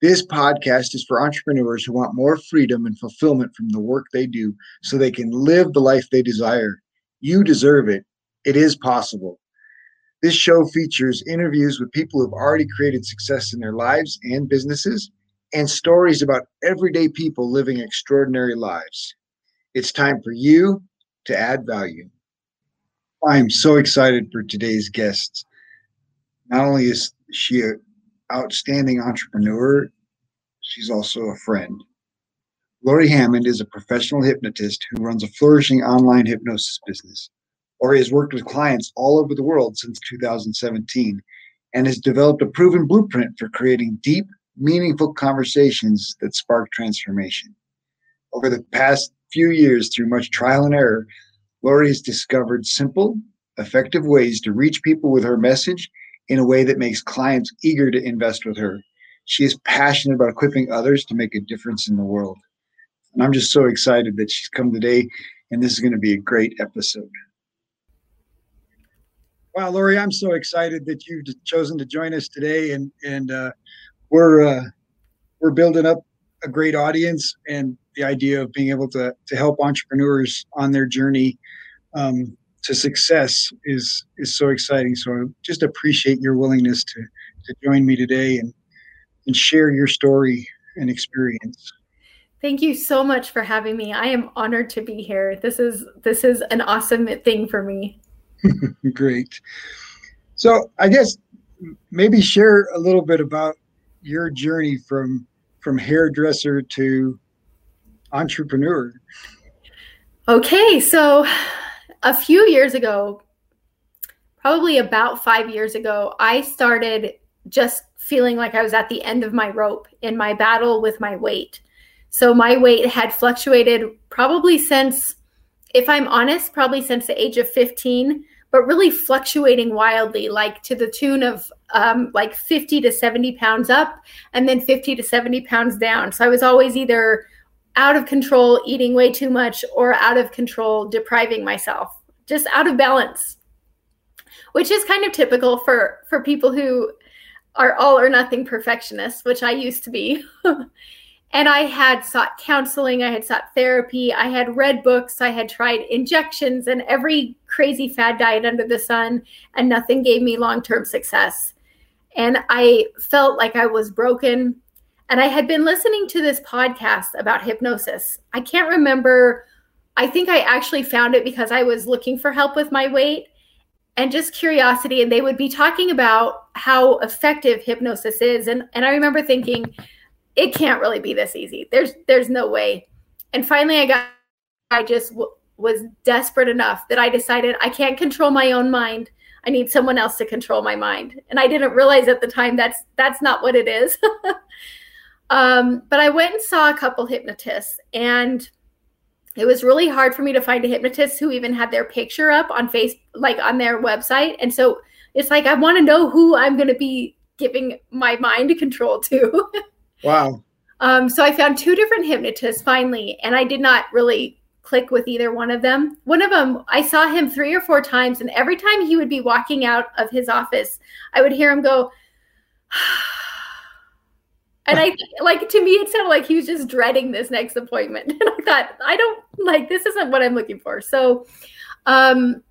This podcast is for entrepreneurs who want more freedom and fulfillment from the work they do so they can live the life they desire. You deserve it. It is possible. This show features interviews with people who've already created success in their lives and businesses and stories about everyday people living extraordinary lives. It's time for you to add value. I'm so excited for today's guest. Not only is she an outstanding entrepreneur, she's also a friend. Lori Hammond is a professional hypnotist who runs a flourishing online hypnosis business. Lori has worked with clients all over the world since 2017 and has developed a proven blueprint for creating deep, meaningful conversations that spark transformation. Over the past few years, through much trial and error, Lori has discovered simple, effective ways to reach people with her message in a way that makes clients eager to invest with her. She is passionate about equipping others to make a difference in the world. And I'm just so excited that she's come today, and this is going to be a great episode. Wow, Lori, I'm so excited that you've chosen to join us today, and and uh, we're uh, we're building up a great audience, and the idea of being able to to help entrepreneurs on their journey um, to success is is so exciting. So I just appreciate your willingness to to join me today and and share your story and experience. Thank you so much for having me. I am honored to be here. This is this is an awesome thing for me. Great. So I guess maybe share a little bit about your journey from from hairdresser to entrepreneur. Okay, so a few years ago, probably about five years ago, I started just feeling like I was at the end of my rope in my battle with my weight. So my weight had fluctuated probably since, if I'm honest, probably since the age of 15, but really fluctuating wildly, like to the tune of um, like 50 to 70 pounds up and then 50 to 70 pounds down. So I was always either out of control, eating way too much, or out of control, depriving myself, just out of balance, which is kind of typical for for people who are all or nothing perfectionists, which I used to be. and I had sought counseling, I had sought therapy, I had read books, I had tried injections and every crazy fad diet under the sun, and nothing gave me long term success. And I felt like I was broken. And I had been listening to this podcast about hypnosis. I can't remember. I think I actually found it because I was looking for help with my weight and just curiosity. And they would be talking about how effective hypnosis is. And, and I remember thinking, it can't really be this easy. There's there's no way. And finally, I got I just w- was desperate enough that I decided I can't control my own mind. I need someone else to control my mind. And I didn't realize at the time that's that's not what it is. Um, but I went and saw a couple hypnotists, and it was really hard for me to find a hypnotist who even had their picture up on face, like on their website. And so it's like I want to know who I'm going to be giving my mind control to. wow. Um, so I found two different hypnotists finally, and I did not really click with either one of them. One of them, I saw him three or four times, and every time he would be walking out of his office, I would hear him go. And I like to me, it sounded like he was just dreading this next appointment. And I thought, I don't like this isn't what I'm looking for. So um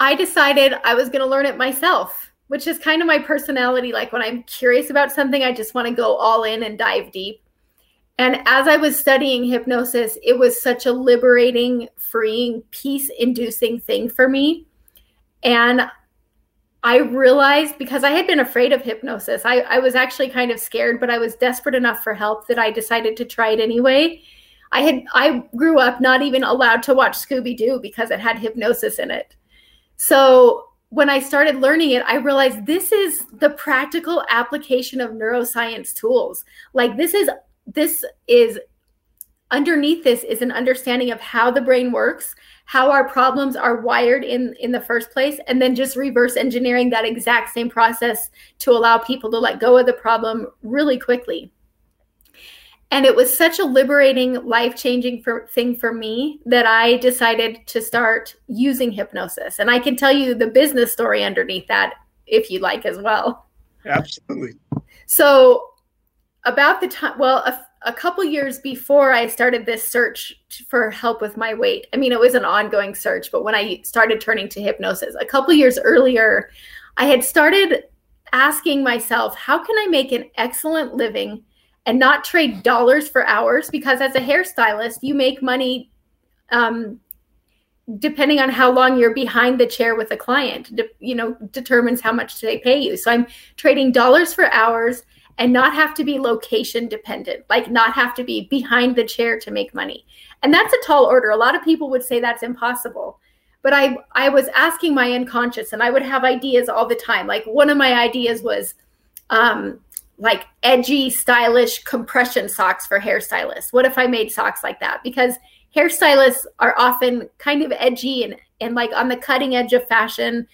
I decided I was gonna learn it myself, which is kind of my personality. Like when I'm curious about something, I just want to go all in and dive deep. And as I was studying hypnosis, it was such a liberating, freeing, peace inducing thing for me. And I realized because I had been afraid of hypnosis, I, I was actually kind of scared, but I was desperate enough for help that I decided to try it anyway. I had I grew up not even allowed to watch Scooby Doo because it had hypnosis in it. So when I started learning it, I realized this is the practical application of neuroscience tools. Like this is this is underneath this is an understanding of how the brain works how our problems are wired in in the first place and then just reverse engineering that exact same process to allow people to let go of the problem really quickly. And it was such a liberating life changing for, thing for me that i decided to start using hypnosis. And i can tell you the business story underneath that if you like as well. Absolutely. So about the time well a a couple years before I started this search for help with my weight. I mean, it was an ongoing search, but when I started turning to hypnosis, a couple years earlier, I had started asking myself, how can I make an excellent living and not trade dollars for hours? Because as a hairstylist, you make money um, depending on how long you're behind the chair with a client, de- you know, determines how much they pay you. So I'm trading dollars for hours and not have to be location dependent, like not have to be behind the chair to make money. And that's a tall order. A lot of people would say that's impossible. But I I was asking my unconscious and I would have ideas all the time. Like one of my ideas was um like edgy, stylish compression socks for hairstylists. What if I made socks like that? Because hairstylists are often kind of edgy and, and like on the cutting edge of fashion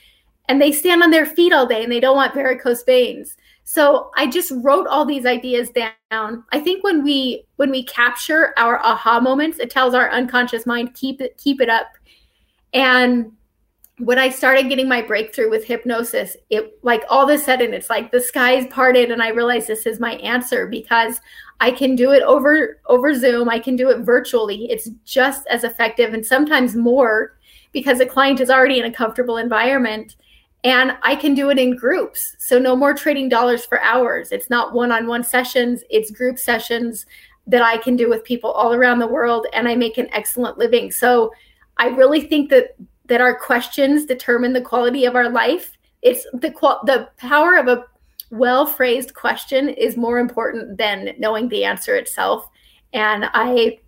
and they stand on their feet all day and they don't want varicose veins. So I just wrote all these ideas down. I think when we when we capture our aha moments, it tells our unconscious mind keep it keep it up. And when I started getting my breakthrough with hypnosis, it like all of a sudden it's like the skies parted and I realized this is my answer because I can do it over over Zoom, I can do it virtually. It's just as effective and sometimes more because the client is already in a comfortable environment and I can do it in groups. So no more trading dollars for hours. It's not one-on-one sessions, it's group sessions that I can do with people all around the world and I make an excellent living. So I really think that that our questions determine the quality of our life. It's the the power of a well-phrased question is more important than knowing the answer itself. And I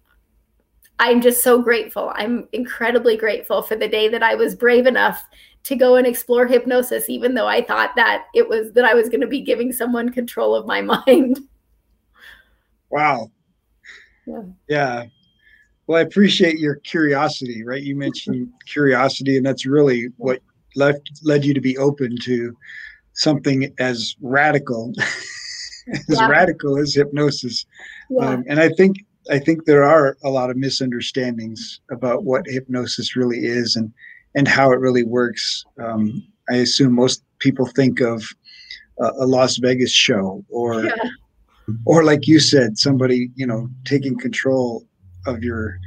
I'm just so grateful. I'm incredibly grateful for the day that I was brave enough to go and explore hypnosis, even though I thought that it was that I was going to be giving someone control of my mind. Wow. Yeah. yeah. Well, I appreciate your curiosity, right? You mentioned curiosity, and that's really what led led you to be open to something as radical as yeah. radical as hypnosis. Yeah. Um, and I think I think there are a lot of misunderstandings about what hypnosis really is and and how it really works. Um, I assume most people think of uh, a Las Vegas show or yeah. or like you said, somebody, you know, taking control of your,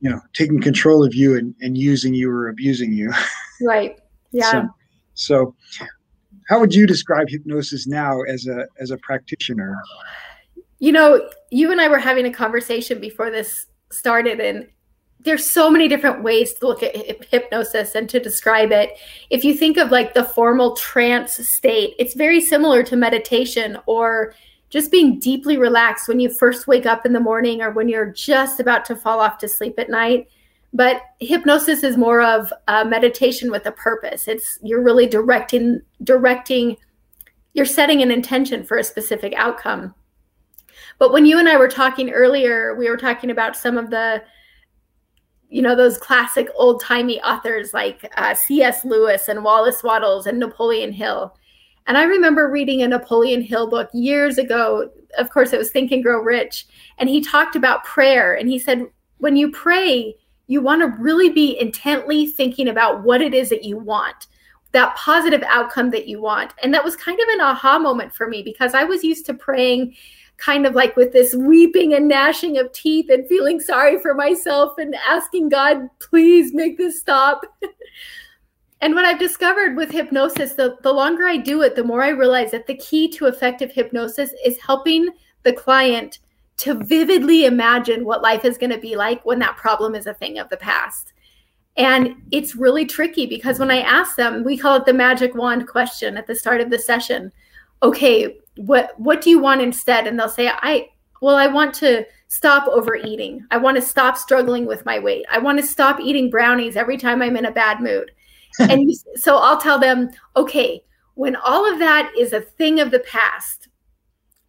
you know, taking control of you and, and using you or abusing you. Right. Yeah. so, so how would you describe hypnosis now as a as a practitioner? You know, you and I were having a conversation before this started and there's so many different ways to look at hypnosis and to describe it. If you think of like the formal trance state, it's very similar to meditation or just being deeply relaxed when you first wake up in the morning or when you're just about to fall off to sleep at night. But hypnosis is more of a meditation with a purpose. It's you're really directing directing you're setting an intention for a specific outcome. But when you and I were talking earlier, we were talking about some of the you know those classic old timey authors like uh, C.S. Lewis and Wallace Wattles and Napoleon Hill. And I remember reading a Napoleon Hill book years ago. Of course, it was Think and Grow Rich, and he talked about prayer. And he said, when you pray, you want to really be intently thinking about what it is that you want, that positive outcome that you want. And that was kind of an aha moment for me because I was used to praying kind of like with this weeping and gnashing of teeth and feeling sorry for myself and asking God, please make this stop. and what I've discovered with hypnosis, the, the longer I do it, the more I realize that the key to effective hypnosis is helping the client to vividly imagine what life is going to be like when that problem is a thing of the past. And it's really tricky because when I ask them, we call it the magic wand question at the start of the session. Okay, what what do you want instead? And they'll say i well i want to stop overeating. I want to stop struggling with my weight. I want to stop eating brownies every time i'm in a bad mood. And you, so i'll tell them okay when all of that is a thing of the past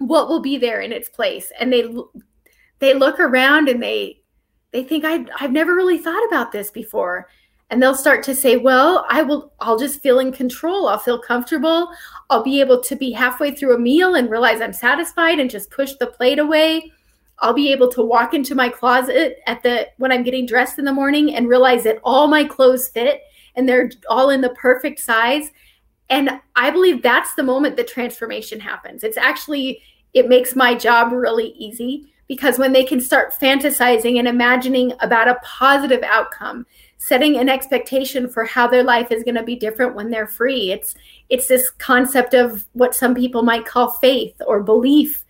what will be there in its place? And they they look around and they they think I I've never really thought about this before and they'll start to say well i will i'll just feel in control. I'll feel comfortable. I'll be able to be halfway through a meal and realize i'm satisfied and just push the plate away. I'll be able to walk into my closet at the when i'm getting dressed in the morning and realize that all my clothes fit and they're all in the perfect size. And i believe that's the moment the transformation happens. It's actually it makes my job really easy because when they can start fantasizing and imagining about a positive outcome setting an expectation for how their life is going to be different when they're free. It's it's this concept of what some people might call faith or belief.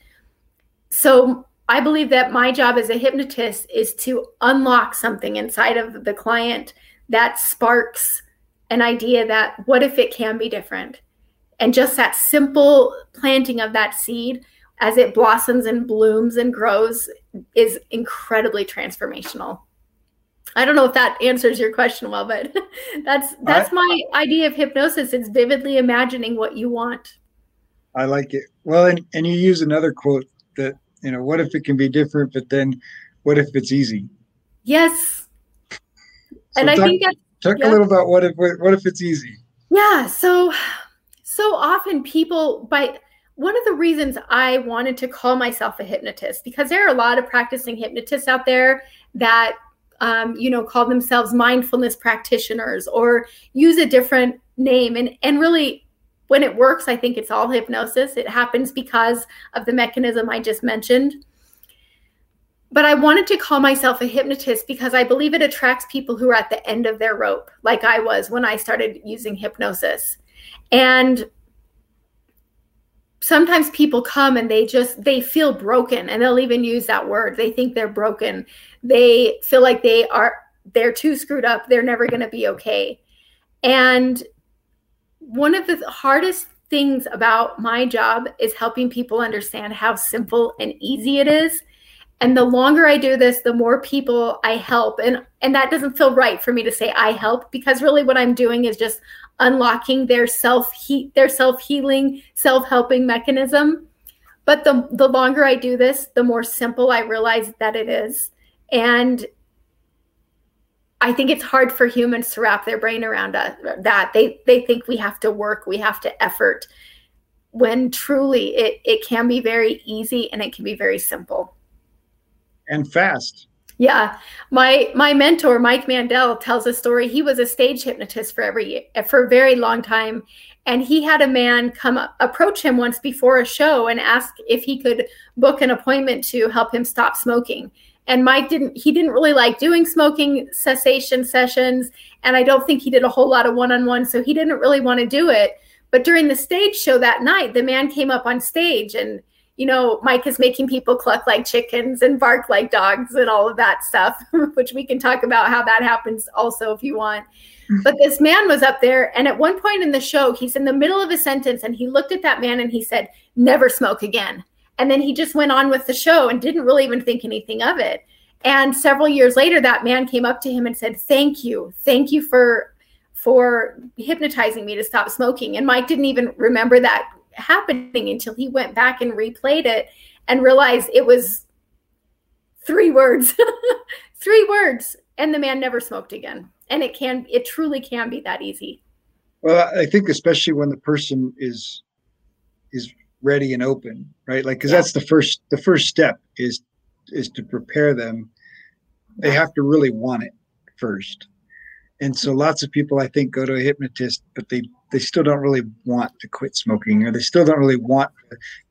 So i believe that my job as a hypnotist is to unlock something inside of the client that sparks an idea that what if it can be different? And just that simple planting of that seed as it blossoms and blooms and grows is incredibly transformational I don't know if that answers your question well, but that's that's I, my idea of hypnosis. It's vividly imagining what you want. I like it. Well, and, and you use another quote that, you know, what if it can be different, but then what if it's easy? Yes. So and talk, I think that talk yeah. a little about what if what if it's easy? Yeah. So so often people by one of the reasons I wanted to call myself a hypnotist because there are a lot of practicing hypnotists out there that um, you know, call themselves mindfulness practitioners or use a different name. And, and really, when it works, I think it's all hypnosis. It happens because of the mechanism I just mentioned. But I wanted to call myself a hypnotist because I believe it attracts people who are at the end of their rope, like I was when I started using hypnosis. And sometimes people come and they just they feel broken and they'll even use that word. They think they're broken. They feel like they are they're too screwed up. They're never going to be okay. And one of the hardest things about my job is helping people understand how simple and easy it is. And the longer i do this the more people i help. And and that doesn't feel right for me to say i help because really what i'm doing is just unlocking their self heat their self healing self helping mechanism. But the the longer i do this the more simple i realize that it is. And i think it's hard for humans to wrap their brain around uh, that. They they think we have to work we have to effort when truly it it can be very easy and it can be very simple. And fast yeah, my my mentor Mike Mandel tells a story. He was a stage hypnotist for every for a very long time, and he had a man come up, approach him once before a show and ask if he could book an appointment to help him stop smoking. And Mike didn't he didn't really like doing smoking cessation sessions, and I don't think he did a whole lot of one on one, so he didn't really want to do it. But during the stage show that night, the man came up on stage and you know, Mike is making people cluck like chickens and bark like dogs and all of that stuff, which we can talk about how that happens also if you want. Mm-hmm. But this man was up there, and at one point in the show, he's in the middle of a sentence and he looked at that man and he said, Never smoke again. And then he just went on with the show and didn't really even think anything of it. And several years later, that man came up to him and said, Thank you. Thank you for for hypnotizing me to stop smoking. And Mike didn't even remember that happening until he went back and replayed it and realized it was three words three words and the man never smoked again. And it can it truly can be that easy. Well i think especially when the person is is ready and open right? Like because yeah. that's the first the first step is is to prepare them. They have to really want it first. And so lots of people i think go to a hypnotist but they they still don't really want to quit smoking or they still don't really want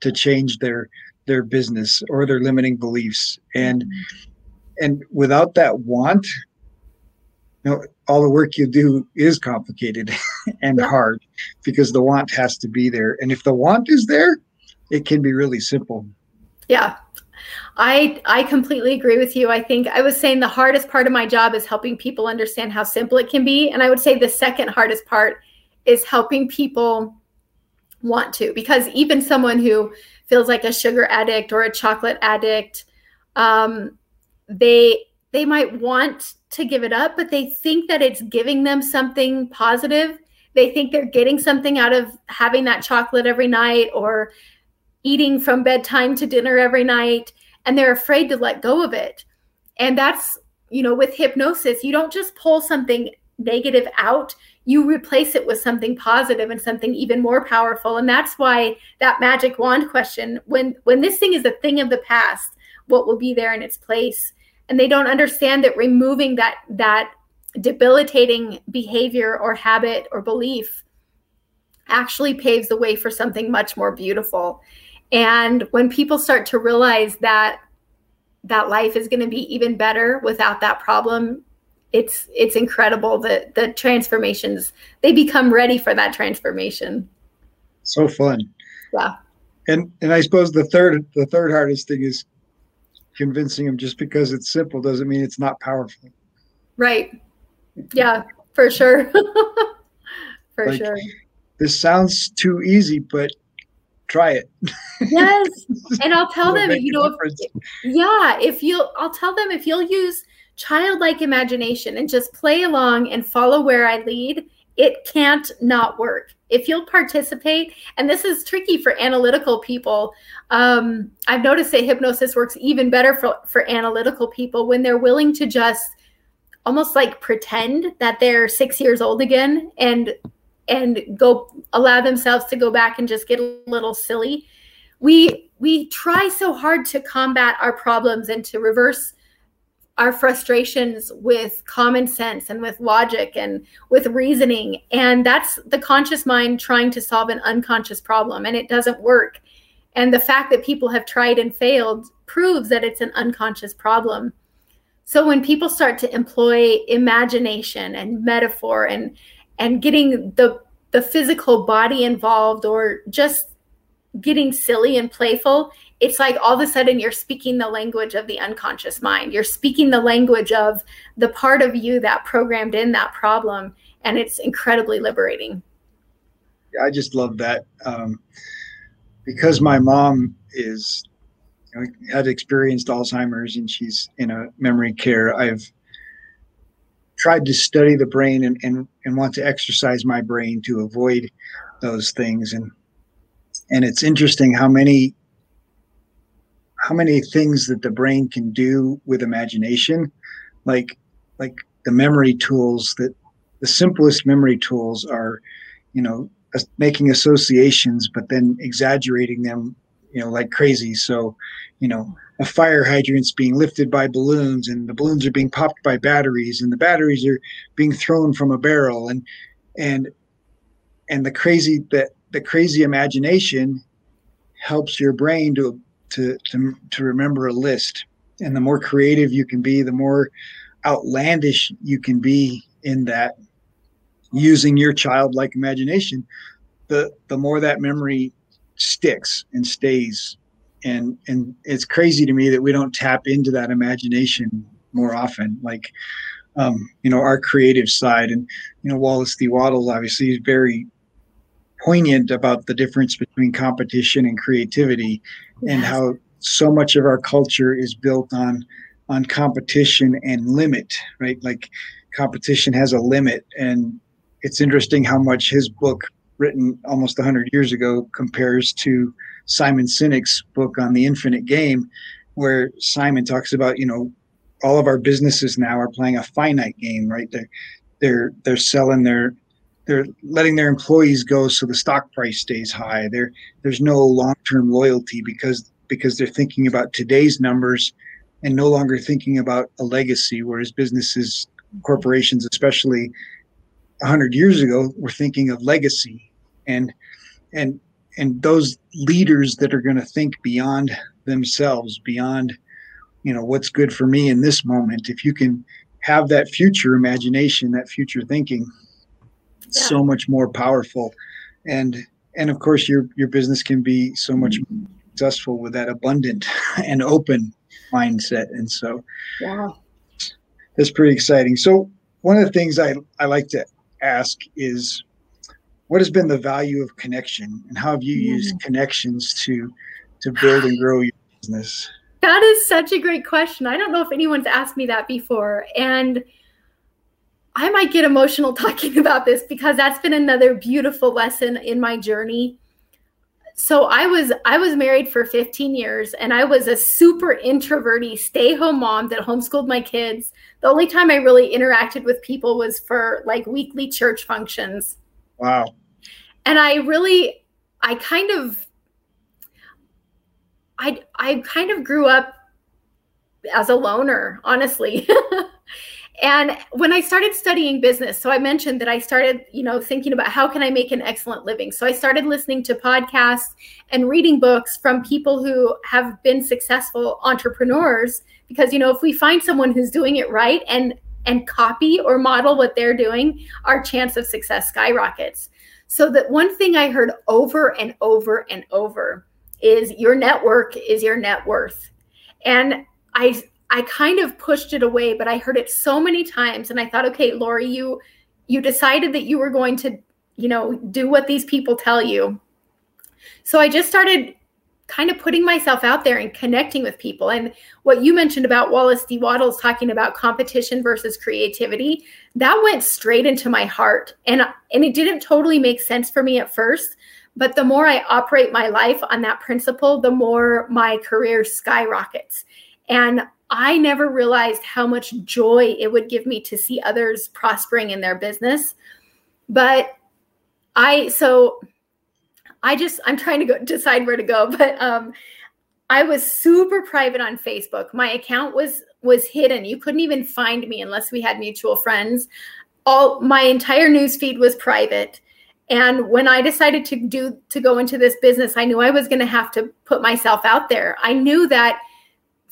to change their their business or their limiting beliefs. And and without that want you know all the work you do is complicated and hard because the want has to be there. And if the want is there it can be really simple. Yeah. I I completely agree with you. I think I was saying the hardest part of my job is helping people understand how simple it can be. And I would say the second hardest part is helping people want to because even someone who feels like a sugar addict or a chocolate addict um, they they might want to give it up but they think that it's giving them something positive they think they're getting something out of having that chocolate every night or eating from bedtime to dinner every night and they're afraid to let go of it. And that's, you know, with hypnosis, you don't just pull something negative out, you replace it with something positive and something even more powerful. And that's why that magic wand question, when when this thing is a thing of the past, what will be there in its place? And they don't understand that removing that that debilitating behavior or habit or belief actually paves the way for something much more beautiful. And when people start to realize that that life is going to be even better without that problem, it's it's incredible that the transformations they become ready for that transformation. So fun. Yeah. And and I suppose the third the third hardest thing is convincing them just because it's simple doesn't mean it's not powerful. Right. Yeah, for sure. for like, sure. This sounds too easy, but try it. yes. And I'll tell them, you know, if, yeah, if you'll, I'll tell them if you'll use childlike imagination and just play along and follow where I lead, it can't not work. If you'll participate, and this is tricky for analytical people, um, I've noticed that hypnosis works even better for, for analytical people when they're willing to just almost like pretend that they're six years old again and and go allow themselves to go back and just get a little silly we we try so hard to combat our problems and to reverse our frustrations with common sense and with logic and with reasoning. And that's the conscious mind trying to solve an unconscious problem and it doesn't work. And the fact that people have tried and failed proves that it's an unconscious problem. So when people start to employ imagination and metaphor and and getting the the physical body involved or just getting silly and playful, it's like all of a sudden you're speaking the language of the unconscious mind. You're speaking the language of the part of you that programmed in that problem. And it's incredibly liberating. I just love that. Um, because my mom is know, had experienced Alzheimer's and she's in a memory care. I've tried to study the brain and, and, and want to exercise my brain to avoid those things. And and it's interesting how many how many things that the brain can do with imagination, like like the memory tools that the simplest memory tools are, you know, making associations, but then exaggerating them you know like crazy. So you know a fire hydrant's being lifted by balloons and the balloons are being popped by batteries and the batteries are being thrown from a barrel and and and the crazy that the crazy imagination helps your brain to to to, to remember a list. And the more creative you can be the more outlandish you can be in that using your childlike imagination the the more that memory sticks and stays. And and it's crazy to me that we don't tap into that imagination more often. Like um, you know our creative side and you know wallace d. Wattles obviously is very poignant about the difference between competition and creativity and how so much of our culture is built on on competition and limit right like competition has a limit and it's interesting how much his book written almost 100 years ago compares to Simon Sinek's book on the infinite game, where Simon talks about, you know, all of our businesses now are playing a finite game, right? They're they're they're selling their they're letting their employees go so the stock price stays high. There there's no long-term loyalty because because they're thinking about today's numbers and no longer thinking about a legacy, whereas businesses, corporations especially, 100 years ago were thinking of legacy and and and those leaders that are going to think beyond themselves beyond you know what's good for me in this moment if you can have that future imagination that future thinking yeah. so much more powerful. And and of course your your business can be so much successful with that abundant and open mindset. And so yeah. that's pretty exciting. So one of the things i i like to ask is what has been the value of connection and how have you mm-hmm. used connections to to build and grow your business? That is such a great question. I don't know if anyone's asked me that before. And i might get emotional talking about this because that's been another beautiful lesson in my journey so I was I was married for 15 years and I was a super introverty stay-home mom that homeschooled my kids. The only time I really interacted with people was for like weekly church functions. Wow. And I really I kind of I I kind of grew up as a loner, honestly. and when i started studying business so i mentioned that i started you know thinking about how can i make an excellent living. So i started listening to podcasts and reading books from people who have been successful entrepreneurs because you know if we find someone who's doing it right and and copy or model what they're doing our chance of success skyrockets. So that one thing i heard over and over and over is your network is your net worth. And I I kind of pushed it away, but I heard it so many times and I thought, okay, Lori, you you decided that you were going to, you know, do what these people tell you. So I just started kind of putting myself out there and connecting with people. And what you mentioned about Wallace D. Wattles talking about competition versus creativity, that went straight into my heart. And and it didn't totally make sense for me at first, but the more I operate my life on that principle, the more my career skyrockets. And I never realized how much joy it would give me to see others prospering in their business. But I, so I just, I'm trying to go decide where to go, but um, I was super private on Facebook. My account was was hidden. You couldn't even find me unless we had mutual friends. All my entire news feed was private. And when I decided to do to go into this business, I knew I was going to have to put myself out there. I knew that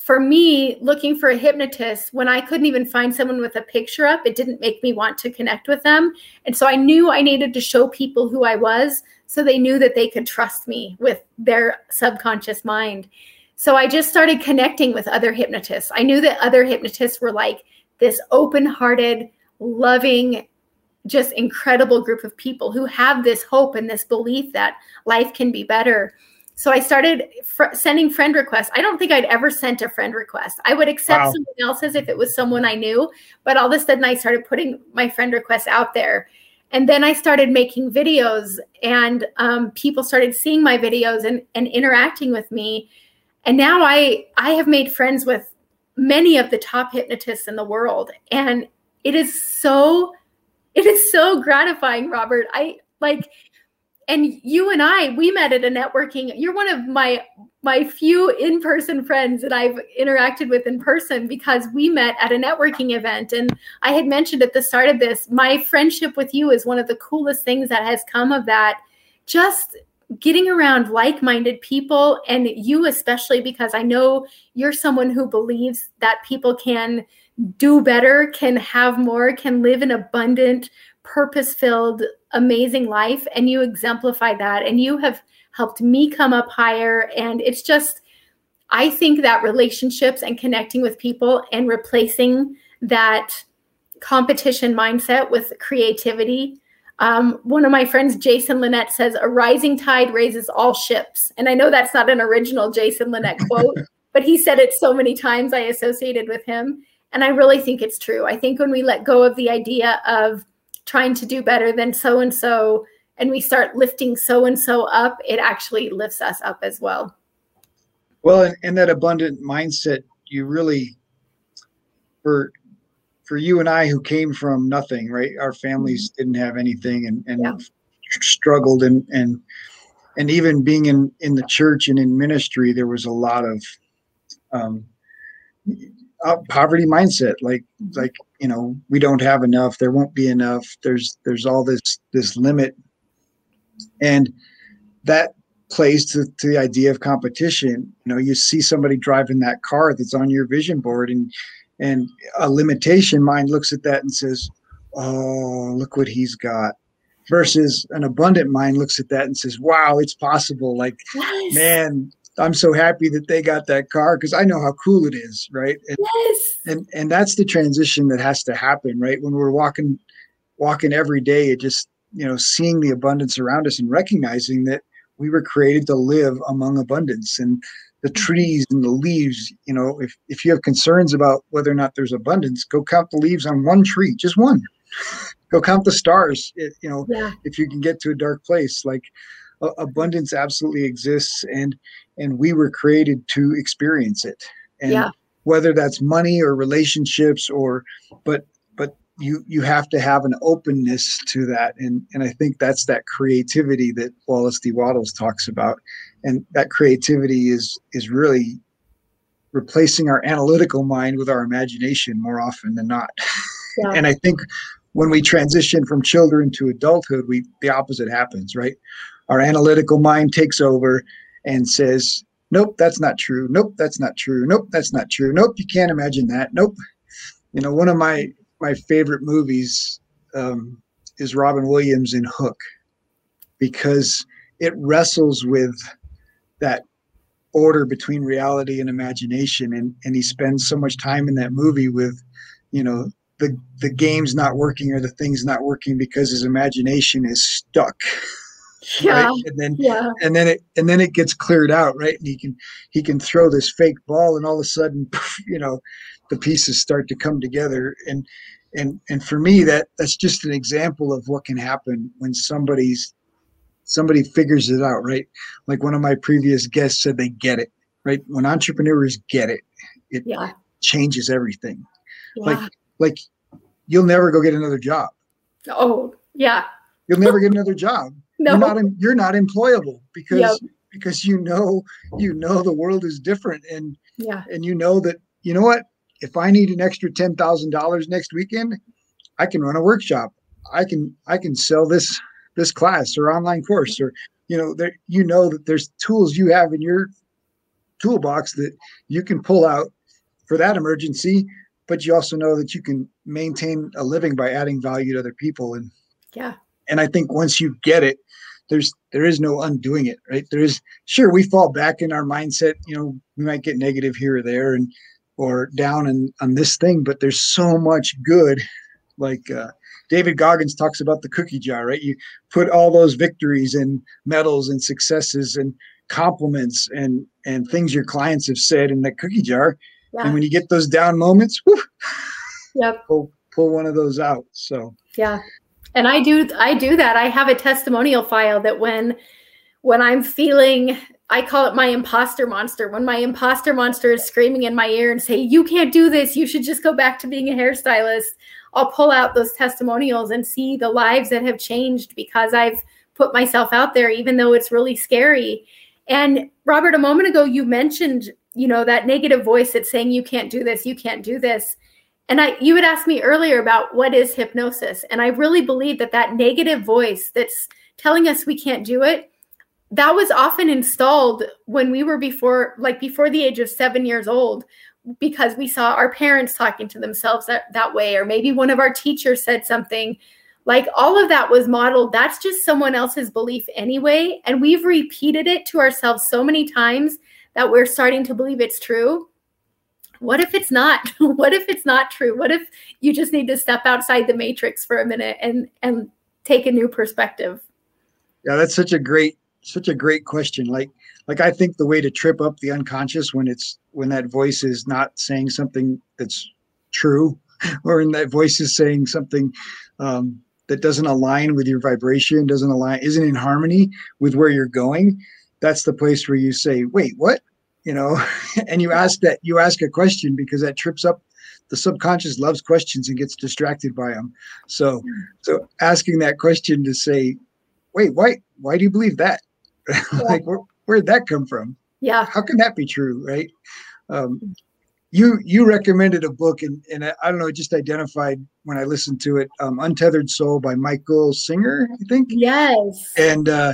for me, looking for a hypnotist, when I couldn't even find someone with a picture up, it didn't make me want to connect with them. And so I knew I needed to show people who I was so they knew that they could trust me with their subconscious mind. So I just started connecting with other hypnotists. I knew that other hypnotists were like this open hearted, loving, just incredible group of people who have this hope and this belief that life can be better. So I started fr- sending friend requests. I don't think I'd ever sent a friend request. I would accept wow. someone else's if it was someone I knew, but all of a sudden I started putting my friend requests out there. And then I started making videos, and um, people started seeing my videos and, and interacting with me. And now I I have made friends with many of the top hypnotists in the world, and it is so it is so gratifying, Robert. I like and you and I, we met at a networking. You're one of my my few in-person friends that I've interacted with in person because we met at a networking event. And I had mentioned at the start of this, my friendship with you is one of the coolest things that has come of that. Just getting around like-minded people and you especially because I know you're someone who believes that people can do better, can have more, can live an abundant, purpose filled, amazing life. And you exemplify that. And you have helped me come up higher. And it's just, I think that relationships and connecting with people and replacing that competition mindset with creativity. Um, one of my friends, Jason Linett, says, A rising tide raises all ships. And I know that's not an original Jason Linett quote, but he said it so many times I associated with him. And I really think it's true. I think when we let go of the idea of trying to do better than so and so and we start lifting so and so up it actually lifts us up as well well and, and that abundant mindset you really for for you and i who came from nothing right our families mm-hmm. didn't have anything and and yeah. struggled and and and even being in in the church and in ministry there was a lot of um uh, poverty mindset like like you know we don't have enough there won't be enough there's there's all this this limit. And that plays to, to the idea of competition. You know you see somebody driving that car that's on your vision board and and a limitation mind looks at that and says oh look what he's got versus an abundant mind looks at that and says wow it's possible. Like yes. man I'm so happy that they got that car because I know how cool it is, right? And, yes. And and that's the transition that has to happen, right? When we're walking walking every day, it just you know seeing the abundance around us and recognizing that we were created to live among abundance and the mm-hmm. trees and the leaves you know if, if you have concerns about whether or not there's abundance go count the leaves on one tree just one go count the stars if, you know yeah. if you can get to a dark place like abundance absolutely exists and and we were created to experience it. And yeah. whether that's money or relationships or but but you you have to have an openness to that. And and i think that's that creativity that wallace d. Wattles talks about. And that creativity is is really replacing our analytical mind with our imagination more often than not. Yeah. and i think when we transition from children to adulthood we the opposite happens right our analytical mind takes over and says nope that's not true. Nope that's not true. Nope that's not true. Nope you can't imagine that. Nope. You know one of my my favorite movies um, is robin williams in hook because it wrestles with that order between reality and imagination. And and he spends so much time in that movie with you know the the game's not working or the thing's not working because his imagination is stuck yeah. Right? and then yeah. and then it and then it gets cleared out right? And he can he can throw this fake ball and all of a sudden you know the pieces start to come together. And and and for me that that's just an example of what can happen when somebody's somebody figures it out right? Like one of my previous guests said they get it right? When entrepreneurs get it it yeah. changes everything. Yeah. like like you'll never go get another job. Oh yeah. You'll never get another job no. you're not you're not employable because yep. because you know you know the world is different and yeah and you know that you know what if i need an extra $10000 next weekend i can run a workshop i can i can sell this this class or online course or you know there you know that there's tools you have in your toolbox that you can pull out for that emergency but you also know that you can maintain a living by adding value to other people and yeah and i think once you get it there's there is no undoing it right? There is sure we fall back in our mindset you know we might get negative here or there and or down and on this thing but there's so much good. Like uh, david goggins talks about the cookie jar right? You put all those victories and medals and successes and compliments and and things your clients have said in that cookie jar. Yeah. and when you get those down moments whew, yep. pull, pull one of those out so. Yeah and i do i do that. I have a testimonial file that when when i'm feeling i call it my imposter monster. When my imposter monster is screaming in my ear and say you can't do this. You should just go back to being a hairstylist. I'll pull out those testimonials and see the lives that have changed because i've put myself out there even though it's really scary. And robert a moment ago you mentioned you know that negative voice that's saying you can't do this. You can't do this and I, you had asked me earlier about what is hypnosis. And I really believe that that negative voice that's telling us we can't do it, that was often installed when we were before, like before the age of seven years old, because we saw our parents talking to themselves that, that way, or maybe one of our teachers said something. Like all of that was modeled. That's just someone else's belief anyway. And we've repeated it to ourselves so many times that we're starting to believe it's true what if it's not what if it's not true? What if you just need to step outside the matrix for a minute and and take a new perspective? Yeah that's such a great such a great question. Like like i think the way to trip up the unconscious when it's when that voice is not saying something that's true or when that voice is saying something um, that doesn't align with your vibration doesn't align isn't in harmony with where you're going that's the place where you say wait what you know and you ask that you ask a question because that trips up the subconscious loves questions and gets distracted by them so so asking that question to say wait why why do you believe that? Yeah. like where, where'd that come from? Yeah. How can that be true right? Um, you you recommended a book and, and I, I don't know it just identified when i listened to it um, untethered soul by michael singer i think? Yes. And uh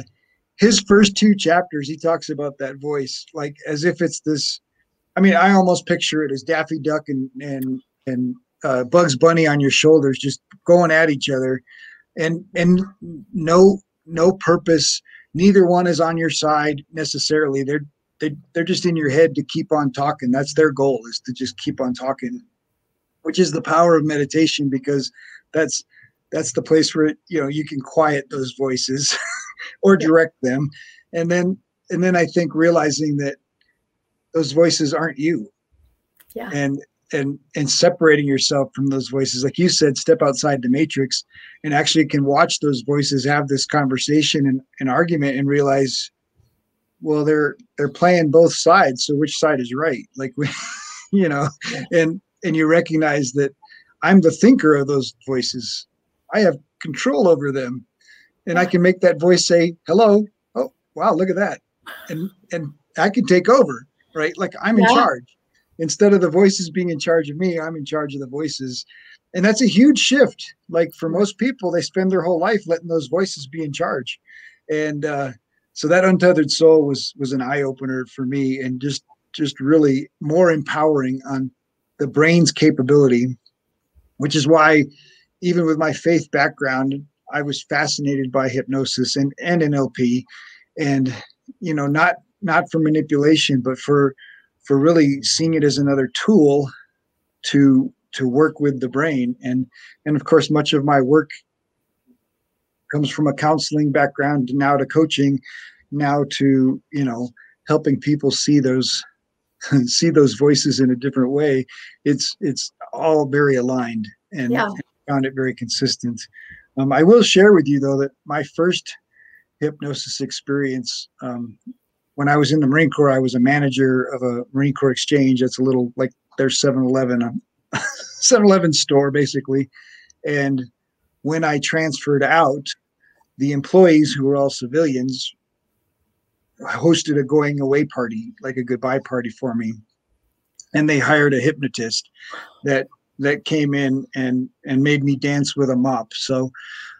his first two chapters, he talks about that voice like as if it's this. I mean, I almost picture it as Daffy Duck and and and uh, Bugs Bunny on your shoulders, just going at each other, and and no no purpose. Neither one is on your side necessarily. They're they they're just in your head to keep on talking. That's their goal is to just keep on talking, which is the power of meditation because that's that's the place where you know you can quiet those voices or direct them. And then and then i think realizing that those voices aren't you. Yeah. And and and separating yourself from those voices like you said step outside the matrix and actually can watch those voices have this conversation and an argument and realize well they're they're playing both sides so which side is right? Like we you know and and you recognize that i'm the thinker of those voices. I have control over them and i can make that voice say hello. Oh wow look at that. And and i can take over right? Like i'm in charge. Instead of the voices being in charge of me i'm in charge of the voices. And that's a huge shift. Like for most people they spend their whole life letting those voices be in charge. And uh, so that untethered soul was was an eye opener for me and just just really more empowering on the brain's capability which is why even with my faith background i was fascinated by hypnosis and and nlp and you know not not for manipulation but for for really seeing it as another tool to to work with the brain. And and of course much of my work comes from a counseling background now to coaching now to you know helping people see those see those voices in a different way. It's it's all very aligned and, yeah. and found it very consistent um, i will share with you though that my first hypnosis experience um, when I was in the Marine Corps, I was a manager of a Marine Corps exchange. That's a little like their 7 Eleven, 7 Eleven store, basically. And when I transferred out, the employees who were all civilians hosted a going away party, like a goodbye party for me. And they hired a hypnotist that that came in and and made me dance with a mop. So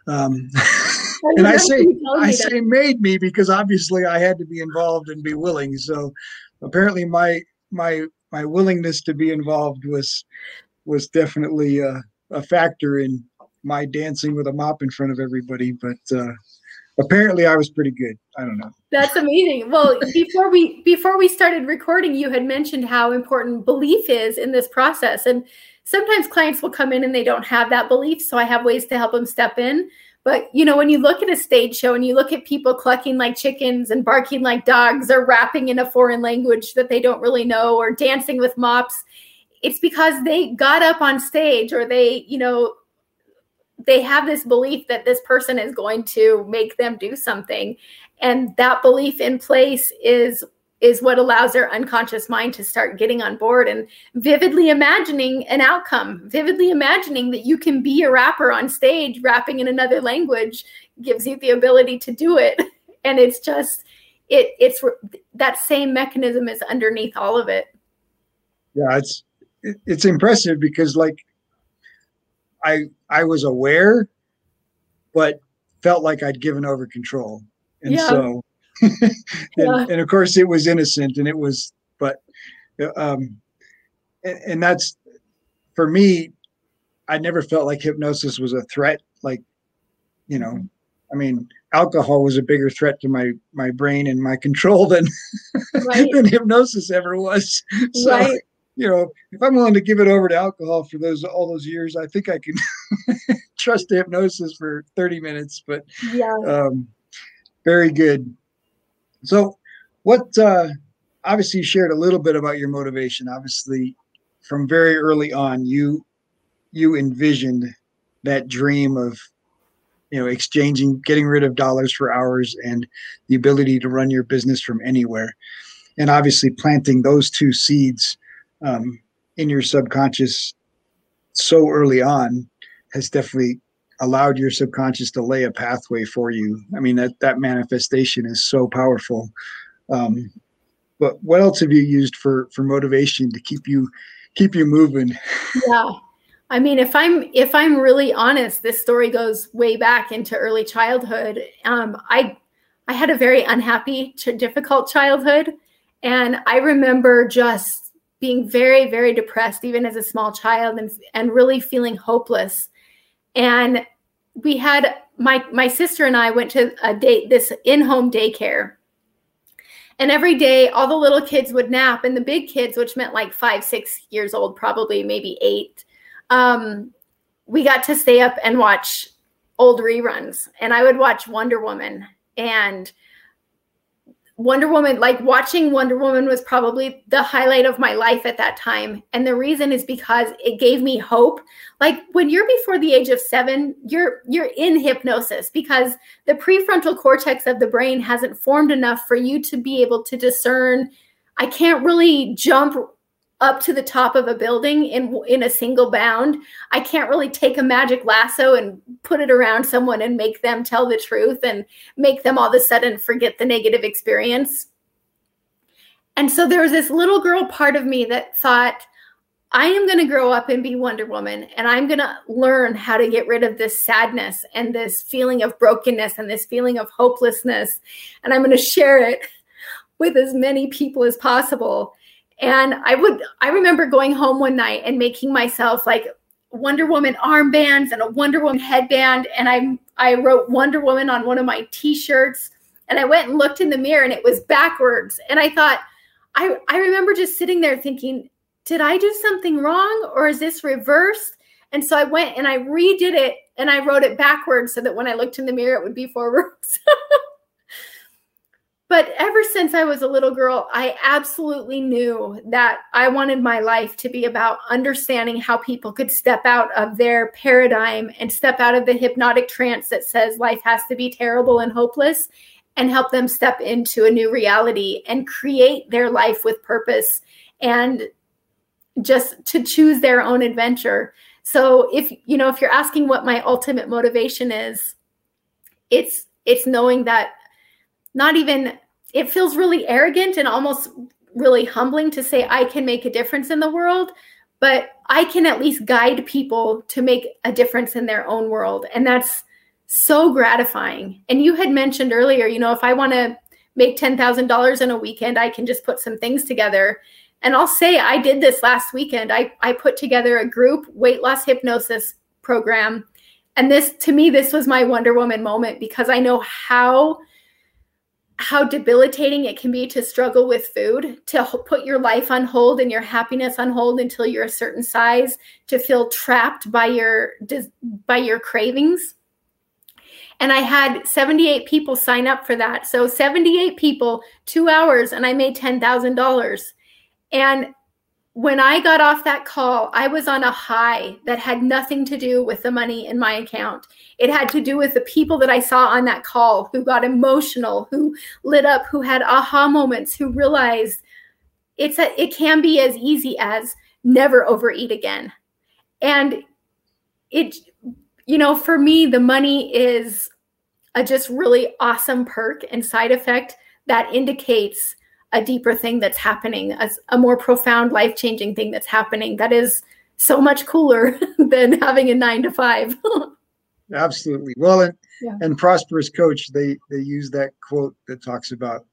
um and I say I say made me because obviously I had to be involved and be willing. So apparently my my my willingness to be involved was was definitely a, a factor in my dancing with a mop in front of everybody. But uh, apparently I was pretty good. I don't know. That's amazing. Well, before we before we started recording, you had mentioned how important belief is in this process, and sometimes clients will come in and they don't have that belief. So I have ways to help them step in. But you know, when you look at a stage show and you look at people clucking like chickens and barking like dogs or rapping in a foreign language that they don't really know or dancing with mops, it's because they got up on stage or they, you know, they have this belief that this person is going to make them do something. And that belief in place is is what allows their unconscious mind to start getting on board and vividly imagining an outcome, vividly imagining that you can be a rapper on stage rapping in another language gives you the ability to do it. And it's just it it's that same mechanism is underneath all of it. Yeah, it's it's impressive because like I I was aware but felt like I'd given over control. And yeah. so and, yeah. and, of course it was innocent and it was but um and, and, that's for me i never felt like hypnosis was a threat like you know i mean alcohol was a bigger threat to my my brain and my control than right. than hypnosis ever was so right. You know if i'm willing to give it over to alcohol for those all those years i think i can trust hypnosis for 30 minutes but yeah um very good so, what uh, obviously you shared a little bit about your motivation. Obviously, from very early on, you you envisioned that dream of you know exchanging, getting rid of dollars for hours, and the ability to run your business from anywhere. And obviously, planting those two seeds um, in your subconscious so early on has definitely allowed your subconscious to lay a pathway for you. I mean that that manifestation is so powerful. Um, but what else have you used for for motivation to keep you keep you moving? Yeah. I mean, if I'm if I'm really honest, this story goes way back into early childhood. Um, I I had a very unhappy, difficult childhood, and I remember just being very, very depressed, even as a small child, and and really feeling hopeless. And we had my my sister and I went to a date this in-home daycare. And every day all the little kids would nap and the big kids, which meant like five, six years old, probably maybe eight, um, we got to stay up and watch old reruns. And I would watch Wonder Woman and Wonder Woman, like watching Wonder Woman was probably the highlight of my life at that time. And the reason is because it gave me hope. Like when you're before the age of 7, you're you're in hypnosis because the prefrontal cortex of the brain hasn't formed enough for you to be able to discern I can't really jump up to the top of a building in in a single bound. I can't really take a magic lasso and put it around someone and make them tell the truth and make them all of a sudden forget the negative experience. And so there was this little girl part of me that thought, I am going to grow up and be Wonder Woman, and I'm going to learn how to get rid of this sadness and this feeling of brokenness and this feeling of hopelessness. And I'm going to share it with as many people as possible and I would, I remember going home one night and making myself like Wonder Woman armbands and a Wonder Woman headband. And I, I wrote Wonder Woman on one of my t-shirts. And I went and looked in the mirror and it was backwards. And I thought, I, I remember just sitting there thinking, did I do something wrong or is this reversed? And so I went and I redid it and I wrote it backwards so that when I looked in the mirror, it would be forwards. but ever since I was a little girl, I absolutely knew that I wanted my life to be about understanding how people could step out of their paradigm and step out of the hypnotic trance that says life has to be terrible and hopeless and help them step into a new reality and create their life with purpose and just to choose their own adventure. So if you know if you're asking what my ultimate motivation is, it's it's knowing that not even it feels really arrogant and almost really humbling to say I can make a difference in the world, but I can at least guide people to make a difference in their own world. And that's so gratifying. And you had mentioned earlier, you know, if I want to make $10,000 in a weekend, I can just put some things together. And I'll say I did this last weekend. I, I put together a group weight loss hypnosis program. And this, to me, this was my Wonder Woman moment because I know how how debilitating it can be to struggle with food, to put your life on hold and your happiness on hold until you're a certain size, to feel trapped by your by your cravings. And I had 78 people sign up for that. So 78 people, 2 hours and I made $10,000. And when I got off that call, I was on a high that had nothing to do with the money in my account. It had to do with the people that I saw on that call who got emotional, who lit up, who had aha moments, who realized it's a, it can be as easy as never overeat again. And it you know, for me the money is a just really awesome perk and side effect that indicates a deeper thing that's happening, a, a more profound, life changing thing that's happening that is so much cooler than having a nine to five. Absolutely. Well, and, yeah. and prosperous coach, they they use that quote that talks about,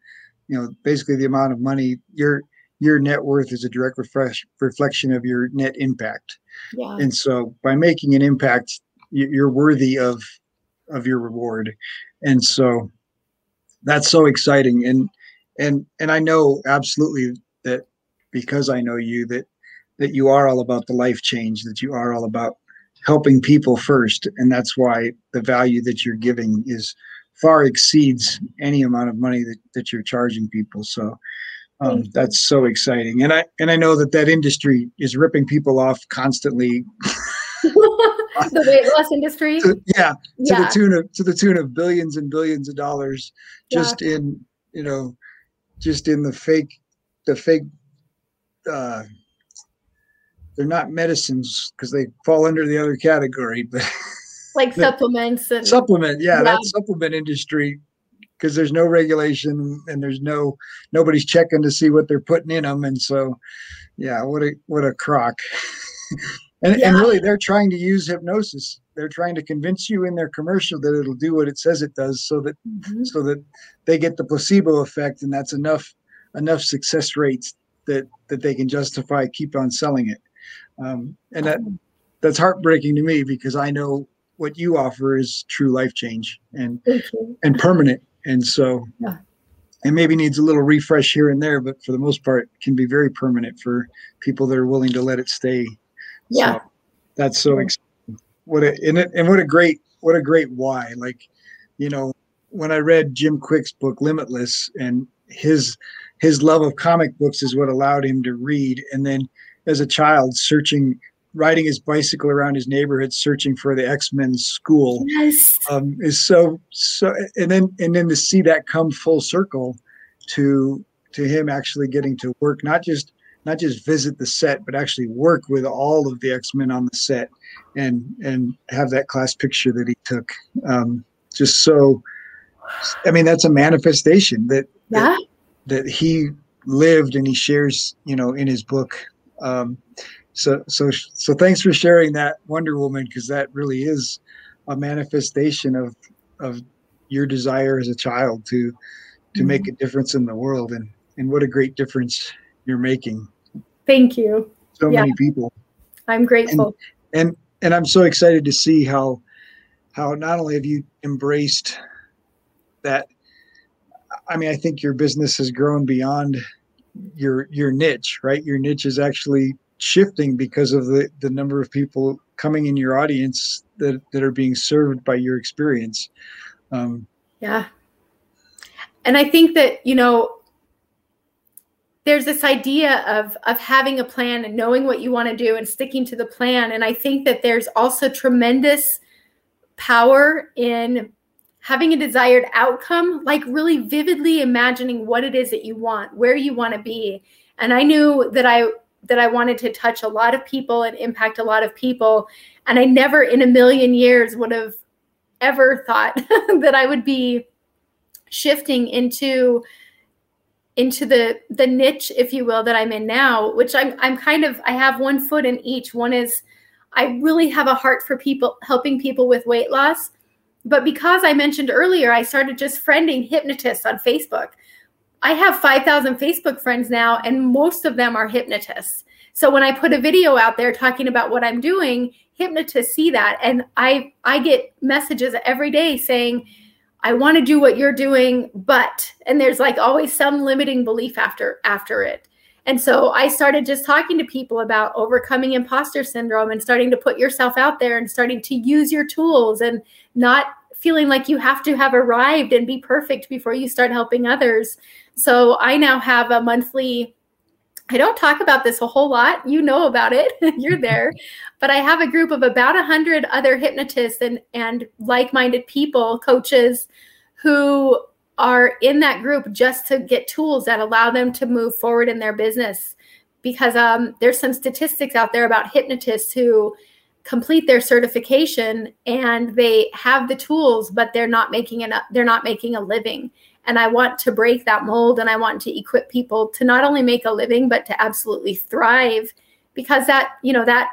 you know, basically the amount of money your your net worth is a direct refresh, reflection of your net impact. Yeah. And so by making an impact, you're worthy of of your reward. And so that's so exciting. And and and I know absolutely that because I know you that that you are all about the life change, that you are all about helping people first, and that's why the value that you're giving is far exceeds any amount of money that, that you're charging people. So um, that's so exciting, and I and I know that that industry is ripping people off constantly. the weight loss industry. To, yeah, to yeah. the tune of to the tune of billions and billions of dollars just yeah. in you know just in the fake the fake uh they're not medicines because they fall under the other category but like supplements and supplement yeah, yeah. that supplement industry because there's no regulation and there's no nobody's checking to see what they're putting in them and so yeah what a what a crock and, yeah. and really they're trying to use hypnosis they're trying to convince you in their commercial that it'll do what it says it does so that mm-hmm. so that they get the placebo effect and that's enough enough success rates that that they can justify keep on selling it. Um, and that that's heartbreaking to me because i know what you offer is true life change and and permanent. And so yeah. it maybe needs a little refresh here and there but for the most part can be very permanent for people that are willing to let it stay. Yeah. So that's so exciting what a and, it, and what a great what a great why like you know when i read jim Kwik's book limitless and his his love of comic books is what allowed him to read. And then as a child, searching, riding his bicycle around his neighborhood, searching for the X Men school, yes. um, is so so. And then and then to see that come full circle to to him actually getting to work, not just not just visit the set, but actually work with all of the X Men on the set, and and have that class picture that he took. Um, just so, I mean, that's a manifestation that yeah. that, that he lived and he shares, you know, in his book. Um, so so so thanks for sharing that Wonder Woman because that really is a manifestation of of your desire as a child to to mm-hmm. make a difference in the world and and what a great difference you're making Thank you. So yeah. many people. I'm grateful. And, and and I'm so excited to see how how not only have you embraced that I mean I think your business has grown beyond your your niche, right? Your niche is actually shifting because of the the number of people coming in your audience that that are being served by your experience. Um, yeah. And I think that, you know, there's this idea of of having a plan and knowing what you want to do and sticking to the plan. And i think that there's also tremendous power in having a desired outcome like really vividly imagining what it is that you want where you want to be. And i knew that i that i wanted to touch a lot of people and impact a lot of people. And i never in a million years would have ever thought that i would be shifting into into the the niche if you will that i'm in now which i'm i'm kind of i have one foot in each. One is i really have a heart for people helping people with weight loss. But because i mentioned earlier i started just friending hypnotists on facebook. I have 5000 facebook friends now and most of them are hypnotists. So when i put a video out there talking about what i'm doing hypnotists see that. And i i get messages every day saying I want to do what you're doing, but and there's like always some limiting belief after after it. And so I started just talking to people about overcoming imposter syndrome and starting to put yourself out there and starting to use your tools and not feeling like you have to have arrived and be perfect before you start helping others. So I now have a monthly I don't talk about this a whole lot. You know about it. You're there. But I have a group of about 100 other hypnotists and, and like minded people, coaches who are in that group just to get tools that allow them to move forward in their business. Because um, there's some statistics out there about hypnotists who complete their certification and they have the tools, but they're not making enough, they're not making a living and I want to break that mold and I want to equip people to not only make a living but to absolutely thrive because that, you know, that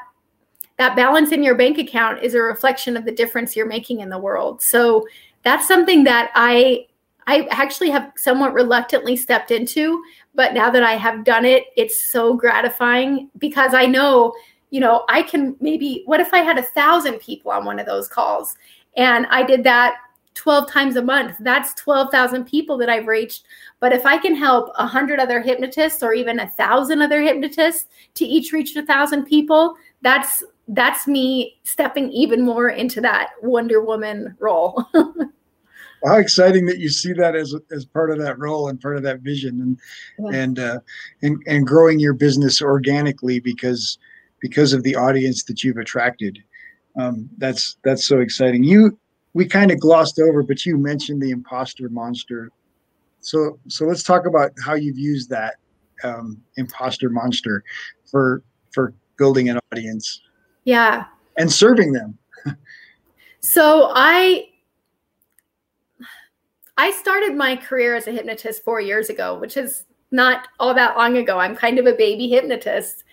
that balance in your bank account is a reflection of the difference you're making in the world. So that's something that I I actually have somewhat reluctantly stepped into, but now that I have done it, it's so gratifying because I know, you know, I can maybe what if I had a thousand people on one of those calls and I did that 12 times a month. That's 12,000 people that I've reached. But if I can help 100 other hypnotists or even a thousand other hypnotists to each reach a thousand people, that's that's me stepping even more into that Wonder Woman role. how exciting that you see that as as part of that role and part of that vision and yeah. and uh, and and growing your business organically because because of the audience that you've attracted. Um, that's that's so exciting. You we kind of glossed over, but you mentioned the imposter monster. So so let's talk about how you've used that um, imposter monster for for building an audience. Yeah. And serving them. so I I started my career as a hypnotist four years ago, which is not all that long ago. I'm kind of a baby hypnotist,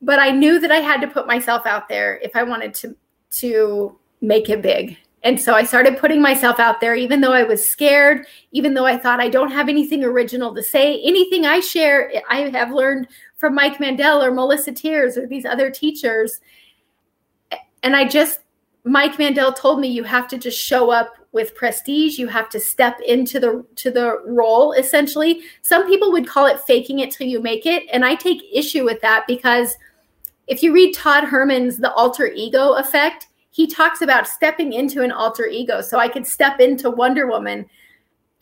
but I knew that I had to put myself out there if I wanted to to make it big. And so I started putting myself out there, even though I was scared, even though I thought I don't have anything original to say. Anything I share, I have learned from Mike Mandel or Melissa Tiers or these other teachers. And I just, Mike Mandel told me you have to just show up with prestige. You have to step into the to the role essentially. Some people would call it faking it till you make it, and I take issue with that because if you read Todd Herman's The Alter Ego Effect, he talks about stepping into an alter ego. So I could step into Wonder Woman.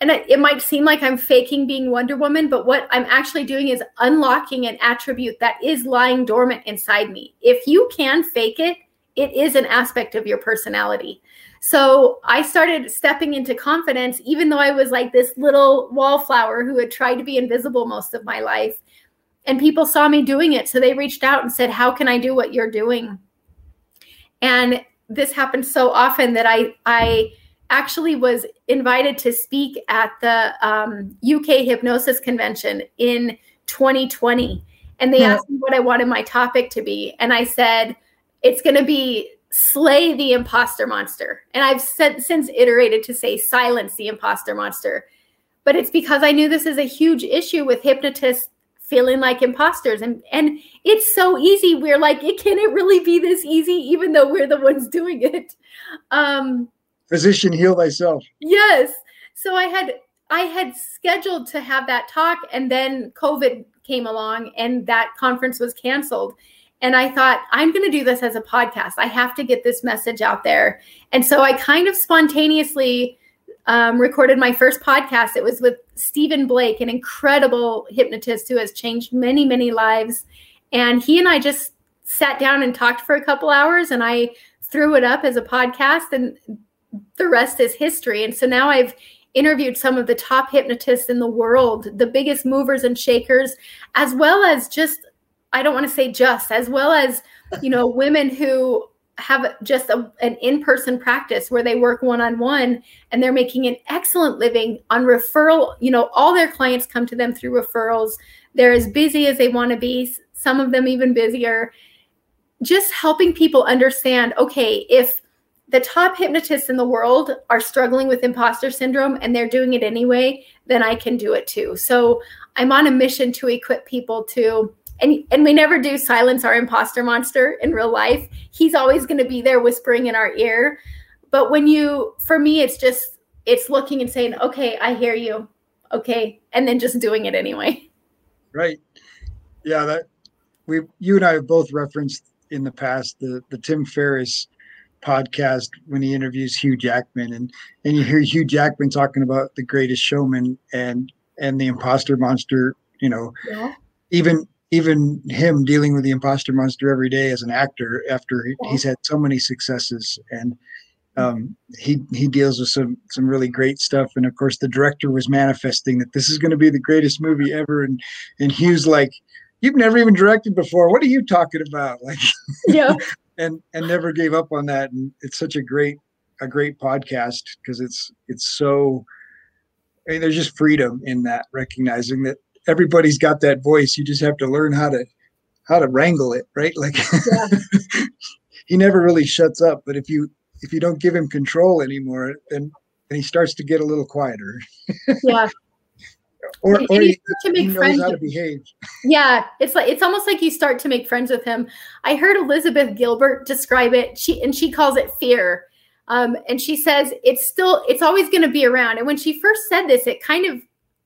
and it, might seem like I'm faking being Wonder Woman, but what I'm actually doing is unlocking an attribute that is lying dormant inside me. If you can fake it, it is an aspect of your personality. So I started stepping into confidence, even though I was like this little wallflower who had tried to be invisible most of my life. And people saw me doing it. So they reached out and said, How can I do what you're doing? And this happened so often that I, I, actually was invited to speak at the um, UK Hypnosis Convention in 2020. And they asked me what I wanted my topic to be. And I said, it's going to be slay the imposter monster. And I've said, since iterated to say silence the imposter monster. But it's because I knew this is a huge issue with hypnotists feeling like imposters. And, and it's so easy. We're like, it can it really be this easy, even though we're the ones doing it. Um, physician heal thyself yes so i had i had scheduled to have that talk and then covid came along and that conference was canceled and i thought i'm going to do this as a podcast i have to get this message out there and so i kind of spontaneously um, recorded my first podcast it was with stephen blake an incredible hypnotist who has changed many many lives and he and i just sat down and talked for a couple hours and i threw it up as a podcast and the rest is history. And so now I've interviewed some of the top hypnotists in the world, the biggest movers and shakers, as well as just, I don't want to say just, as well as, you know, women who have just a, an in-person practice where they work one-on-one and they're making an excellent living on referral you know all their clients come to them through referrals they're as busy as they want to be some of them even busier just helping people understand okay if the top hypnotists in the world are struggling with imposter syndrome and they're doing it anyway, then I can do it too. So I'm on a mission to equip people to and and we never do silence our imposter monster in real life. He's always going to be there whispering in our ear. But when you for me it's just it's looking and saying, "Okay, I hear you." Okay, and then just doing it anyway. Right. Yeah, that we you and I have both referenced in the past the the Tim Ferriss podcast when he interviews Hugh Jackman and and you hear Hugh Jackman talking about the greatest showman and and the imposter monster, you know. Yeah. Even even him dealing with the imposter monster every day as an actor after he's had so many successes. And um, he he deals with some some really great stuff. And of course the director was manifesting that this is going to be the greatest movie ever. And and Hugh's like you've never even directed before. What are you talking about? Like yeah. and and never gave up on that. And it's such a great a great podcast because it's it's so I mean, there's just freedom in that recognizing that everybody's got that voice you just have to learn how to how to wrangle it right like yeah. he never really shuts up but if you if you don't give him control anymore then then he starts to get a little quieter yeah or, or he, to make he friends how to behave. Yeah, it's like it's almost like you start to make friends with him. I heard Elizabeth Gilbert describe it. She and she calls it fear. Um, and she says it's still it's always going to be around. And when she first said this, it kind of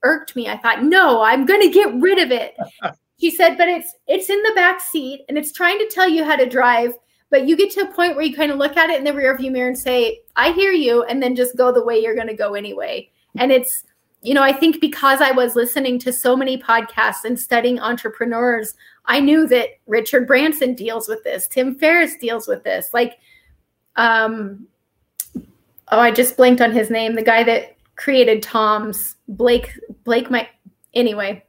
irked me. I thought, no, I'm going to get rid of it. she said, but it's it's in the back seat and it's trying to tell you how to drive. But you get to a point where you kind of look at it in the rearview mirror and say, I hear you, and then just go the way you're going to go anyway. And it's you know, I think because I was listening to so many podcasts and studying entrepreneurs, I knew that Richard Branson deals with this, Tim Ferriss deals with this. Like, um, oh, I just blanked on his name. The guy that created Tom's Blake Blake. My anyway,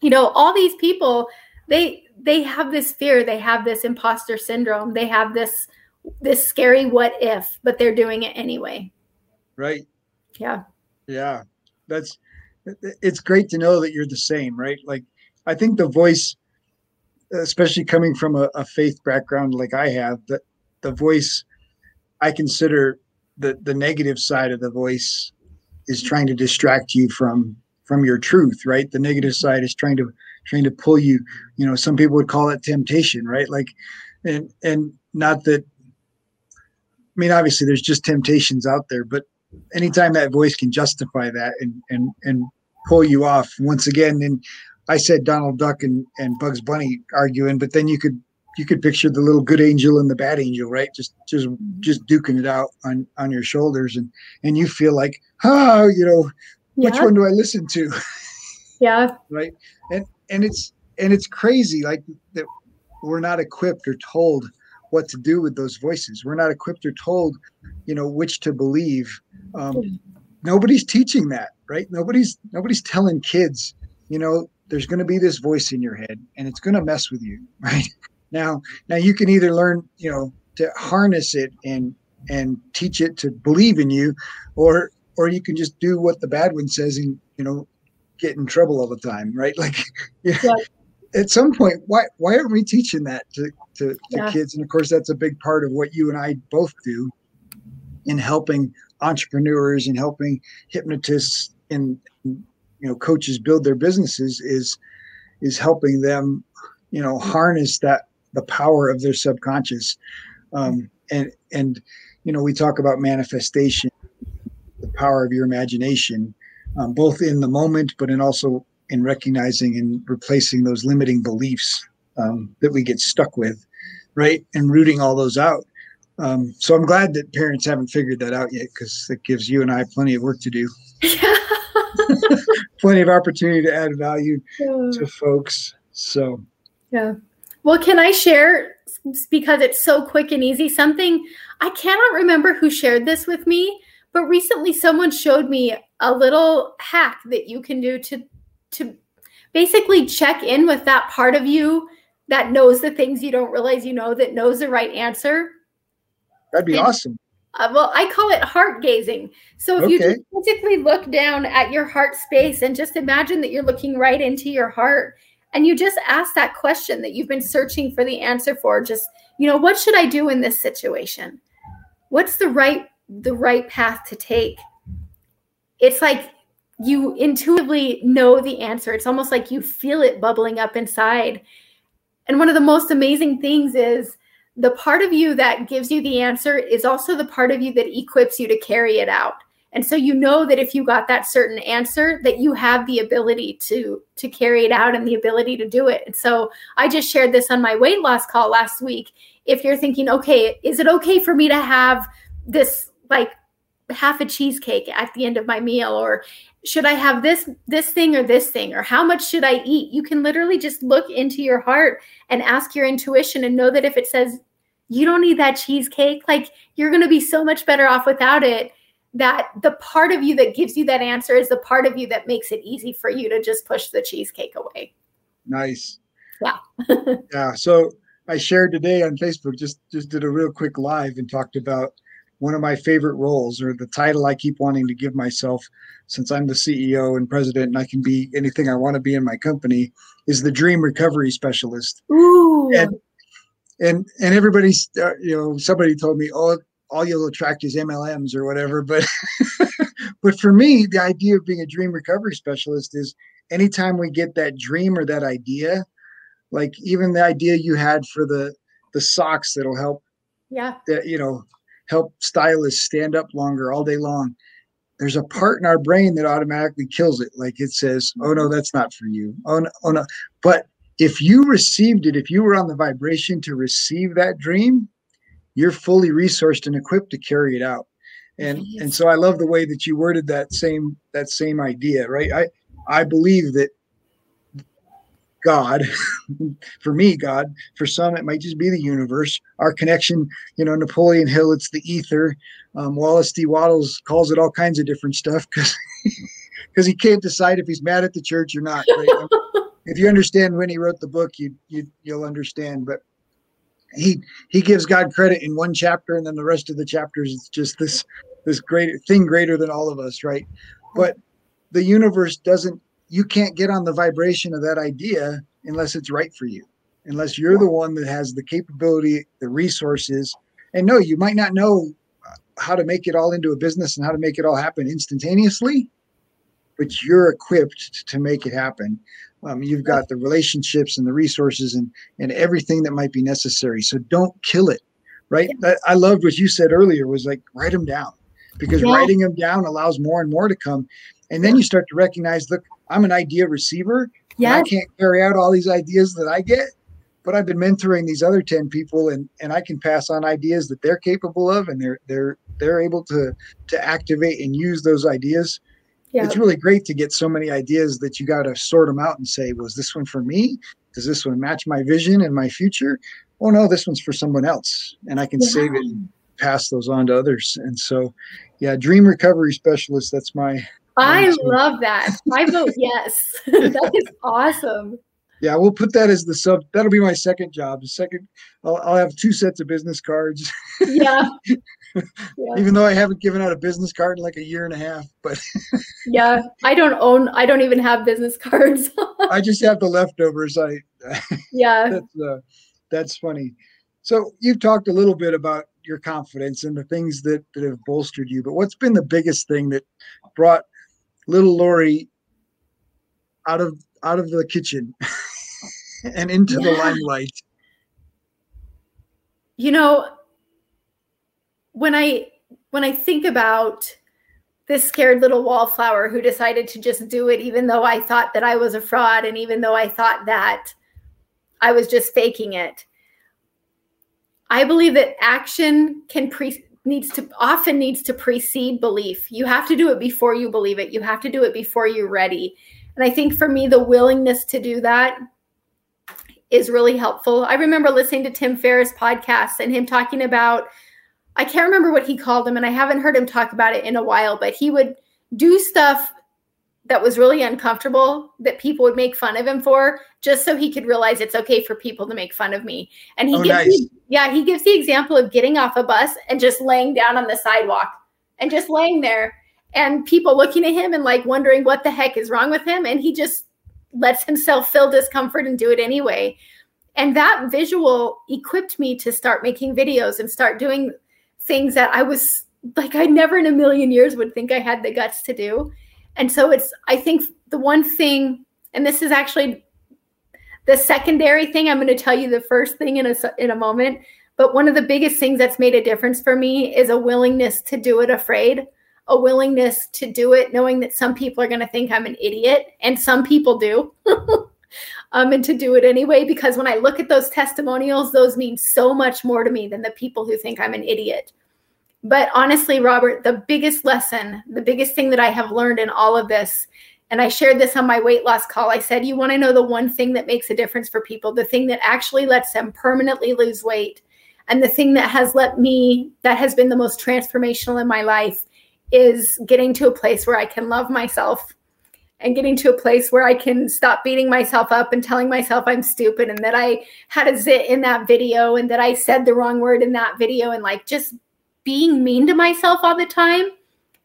you know, all these people they they have this fear, they have this imposter syndrome, they have this this scary what if, but they're doing it anyway. Right. Yeah. Yeah that's it's great to know that you're the same, right? Like I think the voice, especially coming from a, a faith background like I have, that the voice I consider the the negative side of the voice is trying to distract you from from your truth, right? The negative side is trying to trying to pull you, you know, some people would call it temptation, right? Like and and not that I mean obviously there's just temptations out there, but anytime that voice can justify that and and and pull you off once again and i said donald duck and, and bugs bunny arguing but then you could you could picture the little good angel and the bad angel right just just just duking it out on on your shoulders and and you feel like oh you know yeah. which one do I listen to? Yeah. right. And and it's and it's crazy like that we're not equipped or told what to do with those voices. We're not equipped or told, you know, which to believe. Um, nobody's teaching that, right? Nobody's nobody's telling kids, you know, there's going to be this voice in your head and it's going to mess with you, right? Now, now you can either learn, you know, to harness it and and teach it to believe in you, or or you can just do what the bad one says and you know get in trouble all the time, right? Like, yeah. yeah. At some point, why why aren't we teaching that to to, to yeah. kids? And of course, that's a big part of what you and I both do in helping entrepreneurs and helping hypnotists and you know coaches build their businesses is is helping them you know harness that the power of their subconscious. Um, and and you know we talk about manifestation the power of your imagination um, both in the moment but in also in recognizing and replacing those limiting beliefs um, that we get stuck with right? And rooting all those out. Um, so i'm glad that parents haven't figured that out yet because it gives you and i plenty of work to do. Plenty of opportunity to add value yeah. to folks. So yeah well, can I share because it's so quick and easy something I cannot remember who shared this with me, but recently someone showed me a little hack that you can do to to basically check in with that part of you that knows the things you don't realize you know that knows the right answer. That'd be and, awesome. Uh, well, I call it heart gazing. So if okay. you just physically look down at your heart space and just imagine that you're looking right into your heart and you just ask that question that you've been searching for the answer for just you know what should i do in this situation? What's the right the right path to take? It's like you intuitively know the answer. It's almost like you feel it bubbling up inside. And one of the most amazing things is the part of you that gives you the answer is also the part of you that equips you to carry it out and so you know that if you got that certain answer that you have the ability to to carry it out and the ability to do it. And so i just shared this on my weight loss call last week. If you're thinking okay is it okay for me to have this like half a cheesecake at the end of my meal? Or should i have this this thing or this thing? Or how much should i eat? You can literally just look into your heart and ask your intuition and know that if it says you don't need that cheesecake like you're going to be so much better off without it that the part of you that gives you that answer is the part of you that makes it easy for you to just push the cheesecake away. Nice. Yeah. yeah. So I shared today on Facebook, just just did a real quick live and talked about one of my favorite roles or the title I keep wanting to give myself since I'm the CEO and president and I can be anything I want to be in my company is the dream recovery specialist. Ooh. And and and everybody's uh, you know somebody told me oh all you'll attract is MLMs or whatever. But but for me, the idea of being a dream recovery specialist is anytime we get that dream or that idea, like even the idea you had for the the socks that'll help yeah that you know help stylists stand up longer all day long there's a part in our brain that automatically kills it like it says oh no that's not for you oh no, oh no. but if you received it if you were on the vibration to receive that dream you're fully resourced and equipped to carry it out and yes. and so i love the way that you worded that same that same idea right i i believe that god for me god for some it might just be the universe our connection you know napoleon hill it's the ether um, wallace d wattles calls it all kinds of different stuff because because he can't decide if he's mad at the church or not right? if you understand when he wrote the book you, you you'll understand but he he gives God credit in one chapter, and then the rest of the chapters it's just this this great thing greater than all of us, right? But the universe doesn't. You can't get on the vibration of that idea unless it's right for you, unless you're the one that has the capability, the resources. And no, you might not know how to make it all into a business and how to make it all happen instantaneously, but you're equipped to make it happen. Um, you've got the relationships and the resources and and everything that might be necessary. So don't kill it, right? Yeah. I, I loved what you said earlier. Was like write them down because yeah. writing them down allows more and more to come, and then you start to recognize, look, I'm an idea receiver. Yeah, I can't carry out all these ideas that I get, but I've been mentoring these other 10 people and and I can pass on ideas that they're capable of and they're they're they're able to to activate and use those ideas yeah. it's really great to get so many ideas that you got to sort them out and say, was this one for me? Does this one match my vision and my future? Oh no, this one's for someone else, and I can yeah. save it and pass those on to others. And so, yeah, dream recovery specialist. That's my. I love that. I vote oh, yes. that is awesome yeah, we'll put that as the sub. That'll be my second job. The second, I'll, I'll have two sets of business cards. Yeah. yeah. Even though I haven't given out a business card in like a year and a half, but yeah, I don't own. I don't even have business cards. I just have the leftovers. I yeah. That's uh, that's funny. So you've talked a little bit about your confidence and the things that that have bolstered you, but what's been the biggest thing that brought little Lori out of out of the kitchen and into yeah. the limelight? You know, when I when I think about this scared little wallflower who decided to just do it even though I thought that I was a fraud and even though I thought that I was just faking it. I believe that action can pre needs to often needs to precede belief. You have to do it before you believe it. You have to do it before you're ready. And I think for me, the willingness to do that is really helpful. I remember listening to Tim Ferriss podcast and him talking about, I can't remember what he called them, and I haven't heard him talk about it in a while, but he would do stuff that was really uncomfortable that people would make fun of him for just so he could realize it's okay for people to make fun of me. And he oh, gives nice. me, yeah, he gives the example of getting off a bus and just laying down on the sidewalk and just laying there and people looking at him and like wondering what the heck is wrong with him and he just lets himself feel discomfort and do it anyway. And that visual equipped me to start making videos and start doing things that i was like i never in a million years would think i had the guts to do. And so it's i think the one thing and this is actually the secondary thing i'm going to tell you the first thing in a in a moment but one of the biggest things that's made a difference for me is a willingness to do it afraid a willingness to do it, knowing that some people are going to think I'm an idiot, and some people do. um, and to do it anyway, because when I look at those testimonials, those mean so much more to me than the people who think I'm an idiot. But honestly, Robert, the biggest lesson, the biggest thing that I have learned in all of this, and I shared this on my weight loss call. I said, You want to know the one thing that makes a difference for people, the thing that actually lets them permanently lose weight, and the thing that has let me, that has been the most transformational in my life is getting to a place where I can love myself and getting to a place where I can stop beating myself up and telling myself I'm stupid and that I had a zit in that video and that I said the wrong word in that video and like just being mean to myself all the time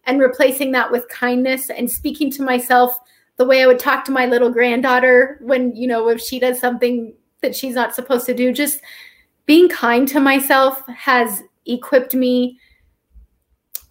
and replacing that with kindness and speaking to myself the way I would talk to my little granddaughter when, you know, if she does something that she's not supposed to do, just being kind to myself has equipped me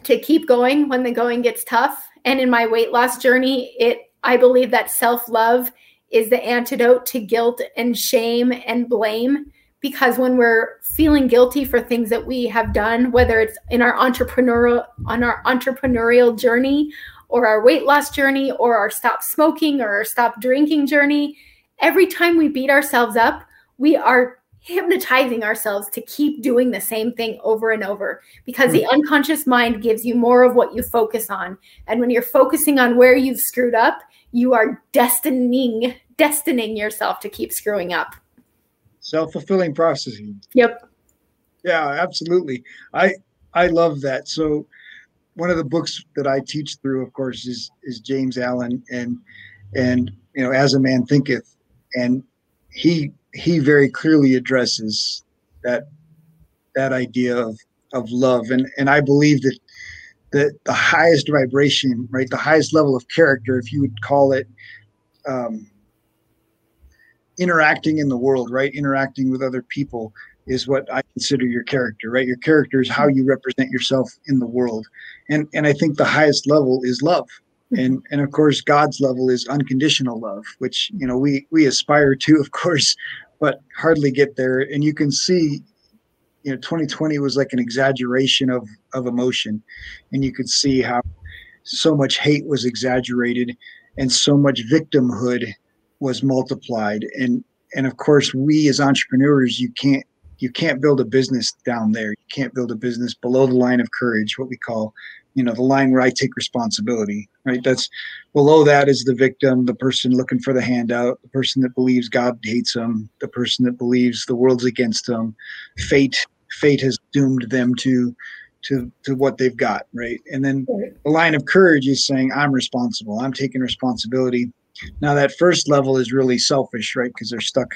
to keep going when the going gets tough. And in my weight loss journey, it I believe that self-love is the antidote to guilt and shame and blame because when we're feeling guilty for things that we have done whether it's in our entrepreneurial on our entrepreneurial journey or our weight loss journey or our stop smoking or our stop drinking journey every time we beat ourselves up we are hypnotizing ourselves to keep doing the same thing over and over because the hmm. unconscious mind gives you more of what you focus on. And when you're focusing on where you've screwed up, you are destining destining yourself to keep screwing up. Self-fulfilling processing. Yep. Yeah, absolutely. I I love that. So one of the books that I teach through, of course, is is James Allen and and you know, as a man thinketh. And he he very clearly addresses that that idea of of love. And and I believe that that the highest vibration right the highest level of character if you would call it um, interacting in the world right interacting with other people is what I consider your character right? Your character is how you represent yourself in the world. And and I think the highest level is love and and of course god's level is unconditional love which you know we we aspire to of course but hardly get there. And you can see you know 2020 was like an exaggeration of of emotion. And you could see how so much hate was exaggerated and so much victimhood was multiplied. And and of course we as entrepreneurs you can't you can't build a business down there. You can't build a business below the line of courage what we call you know the line where i take responsibility right? That's below that is the victim the person looking for the handout the person that believes god hates them the person that believes the world's against them fate fate has doomed them to to to what they've got right? And then the line of courage is saying i'm responsible. I'm taking responsibility. Now that first level is really selfish right? Because they're stuck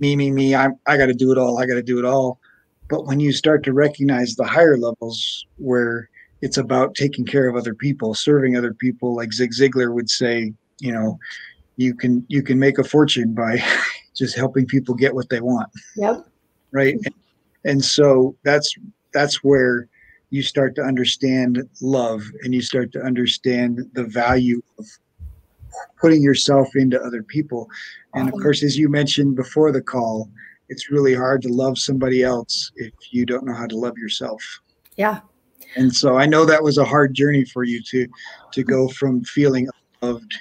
me me me i i got to do it all i got to do it all. But when you start to recognize the higher levels where it's about taking care of other people serving other people. Like zig ziglar would say you know you can you can make a fortune by just helping people get what they want. Yep. Right? And so that's that's where you start to understand love and you start to understand the value of putting yourself into other people. And of course as you mentioned before the call it's really hard to love somebody else if you don't know how to love yourself. Yeah and so i know that was a hard journey for you to to go from feeling loved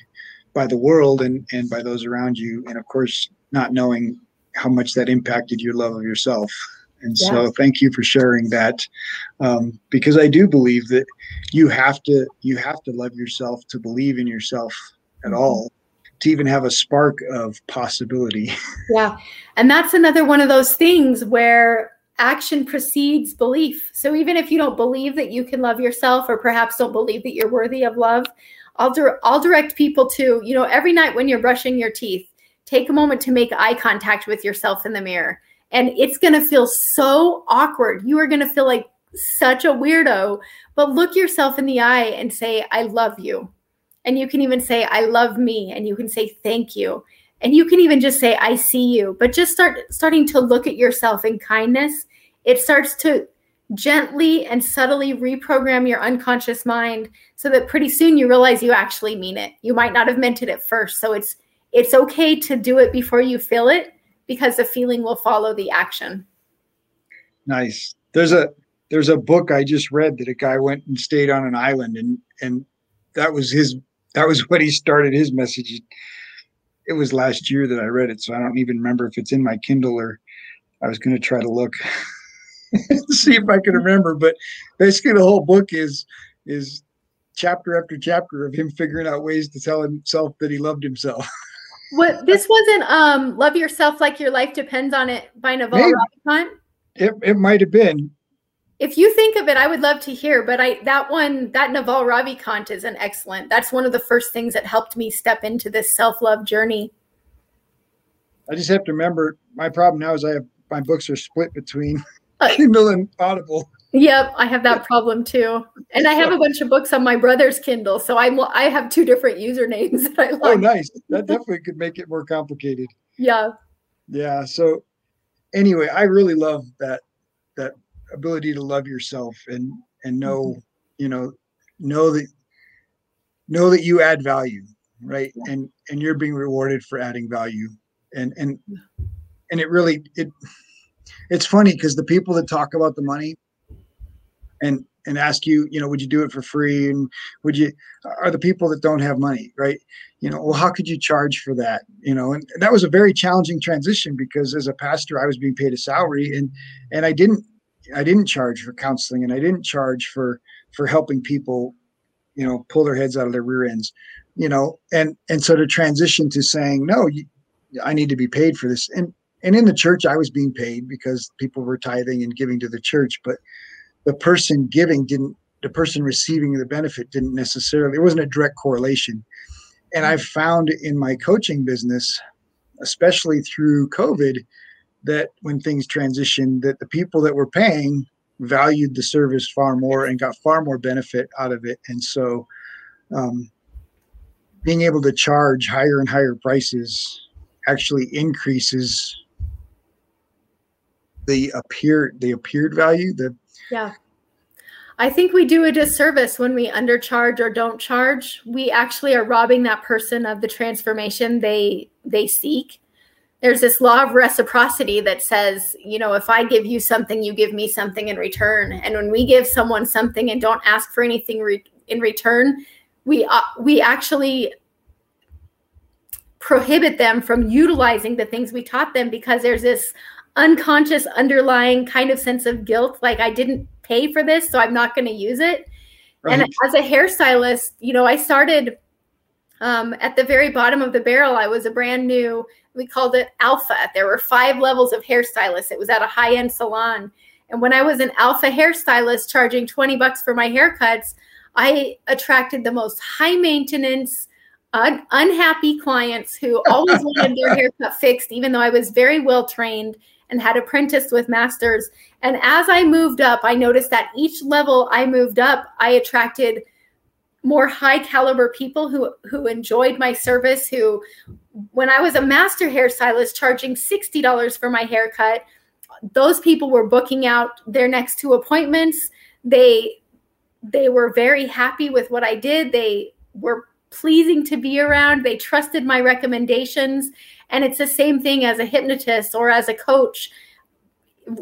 by the world and and by those around you and of course not knowing how much that impacted your love of yourself and yeah. so thank you for sharing that um, because i do believe that you have to you have to love yourself to believe in yourself at mm-hmm. all to even have a spark of possibility yeah and that's another one of those things where action precedes belief so even if you don't believe that you can love yourself or perhaps don't believe that you're worthy of love i'll, dir- I'll direct people to you know every night when you're brushing your teeth take a moment to make eye contact with yourself in the mirror and it's going to feel so awkward. You are going to feel like such a weirdo, but look yourself in the eye and say, I love you. And you can even say, I love me. And you can say, thank you. And you can even just say, I see you. But just start starting to look at yourself in kindness. It starts to gently and subtly reprogram your unconscious mind so that pretty soon you realize you actually mean it. You might not have meant it at first. So it's it's okay to do it before you feel it because the feeling will follow the action. Nice. There's a there's a book I just read that a guy went and stayed on an island and and that was his that was what he started his message. It was last year that I read it, so I don't even remember if it's in my Kindle or I was going to try to look see if I can remember. But basically, the whole book is is chapter after chapter of him figuring out ways to tell himself that he loved himself. What this wasn't um Love Yourself Like Your Life Depends on It by Naval Ravikant? It it might have been. If you think of it, I would love to hear. But I that one, that Naval Ravikant is an excellent. That's one of the first things that helped me step into this self-love journey. I just have to remember my problem now is I have my books are split between uh, Kindle and Audible. Yep, I have that problem too. And I have a bunch of books on my brother's Kindle, so I'm I have two different usernames that I love. Oh, nice. That definitely could make it more complicated. Yeah. Yeah. So anyway, I really love that ability to love yourself and and know, mm-hmm. you know, know that know that you add value, right? Yeah. And and you're being rewarded for adding value. And and and it really it it's funny because the people that talk about the money and and ask you, you know, would you do it for free? And would you are the people that don't have money, right? You know, well, how could you charge for that? You know, and, and that was a very challenging transition because as a pastor, I was being paid a salary and and I didn't I didn't charge for counseling and I didn't charge for for helping people, you know, pull their heads out of their rear ends, you know, and and so to transition to saying, no, you, I need to be paid for this. And and in the church, I was being paid because people were tithing and giving to the church, but the person giving didn't the person receiving the benefit didn't necessarily It wasn't a direct correlation and i've found in my coaching business especially through covid that when things transitioned that the people that were paying valued the service far more and got far more benefit out of it and so um, being able to charge higher and higher prices actually increases the appeared the appeared value the yeah. I think we do a disservice when we undercharge or don't charge. We actually are robbing that person of the transformation they they seek. There's this law of reciprocity that says, you know, if I give you something, you give me something in return. And when we give someone something and don't ask for anything re- in return, we uh, we actually prohibit them from utilizing the things we taught them because there's this unconscious underlying kind of sense of guilt like i didn't pay for this so i'm not going to use it Right. And as a hairstylist, you know, I started um, at the very bottom of the barrel. I was a brand new, we called it alpha. There were five levels of hairstylists. It was at a high end salon. And when I was an alpha hairstylist charging 20 bucks for my haircuts, I attracted the most high maintenance, un- unhappy clients who always wanted their haircut fixed, even though I was very well trained and had apprenticed with masters. And as I moved up, I noticed that each level I moved up, I attracted more high caliber people who who enjoyed my service who when I was a master hairstylist charging $60 for my haircut, those people were booking out their next two appointments. They they were very happy with what I did. They were pleasing to be around. They trusted my recommendations. And it's the same thing as a hypnotist or as a coach.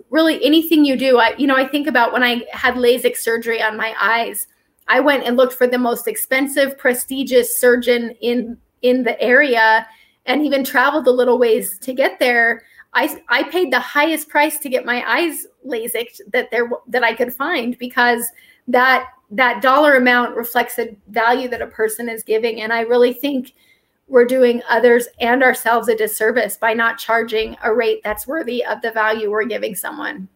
Really, anything you do, I, you know, I think about when I had LASIK surgery on my eyes. I went and looked for the most expensive, prestigious surgeon in in the area, and even traveled a little ways to get there. I I paid the highest price to get my eyes LASIK that there that I could find because that that dollar amount reflects a value that a person is giving and i really think we're doing others and ourselves a disservice by not charging a rate that's worthy of the value we're giving someone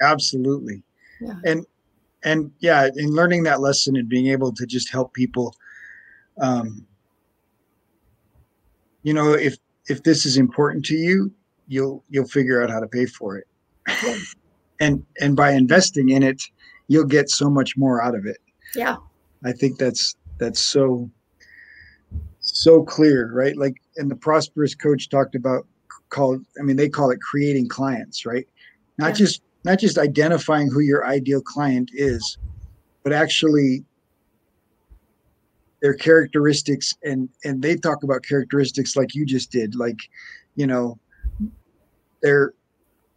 absolutely yeah. and and yeah in learning that lesson and being able to just help people um you know if if this is important to you you'll you'll figure out how to pay for it and and by investing in it you'll get so much more out of it. Yeah. I think that's that's so so clear, right? Like and the prosperous coach talked about called I mean they call it creating clients, right? Not yeah. just not just identifying who your ideal client is, but actually their characteristics and and they talk about characteristics like you just did like you know they're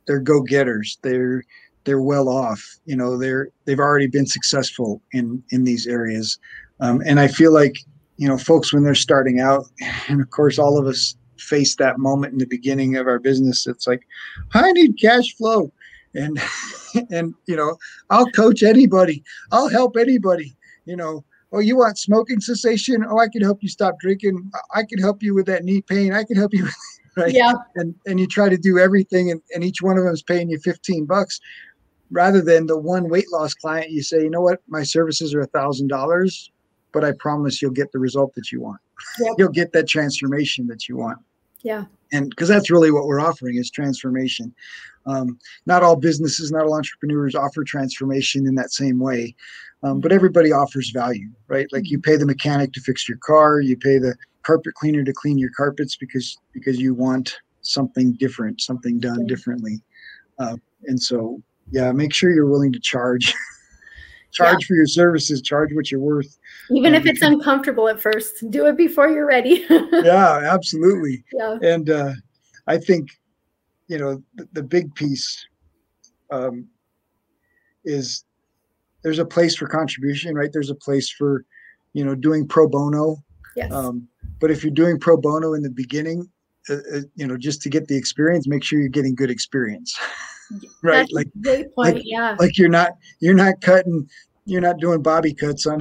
they're go-getters they're they're well off. You know, they're they've already been successful in in these areas, um, and I feel like you know, folks when they're starting out, and of course, all of us face that moment in the beginning of our business. It's like, I need cash flow, and and you know, I'll coach anybody, I'll help anybody. You know, oh, you want smoking cessation? Oh, I can help you stop drinking. I can help you with that knee pain. I can help you. right? Yeah. And and you try to do everything, and, and each one of them is paying you fifteen bucks rather than the one weight loss client, you say, you know what, my services are a thousand dollars, but I promise you'll get the result that you want. Yep. you'll get that transformation that you want. Yeah. And because that's really what we're offering is transformation. Um, not all businesses, not all entrepreneurs offer transformation in that same way, um, but everybody offers value, right? Like you pay the mechanic to fix your car, you pay the carpet cleaner to clean your carpets because because you want something different, something done differently. Uh, and so yeah, make sure you're willing to charge. charge yeah. for your services, charge what you're worth. Even um, if it's uncomfortable at first, do it before you're ready. yeah, absolutely. Yeah. And uh, I think, you know, the, the big piece um, is there's a place for contribution, right? There's a place for, you know, doing pro bono. Yes. Um, but if you're doing pro bono in the beginning, uh, uh, you know, just to get the experience, make sure you're getting good experience. right That's like great point like, yeah like you're not you're not cutting you're not doing bobby cuts on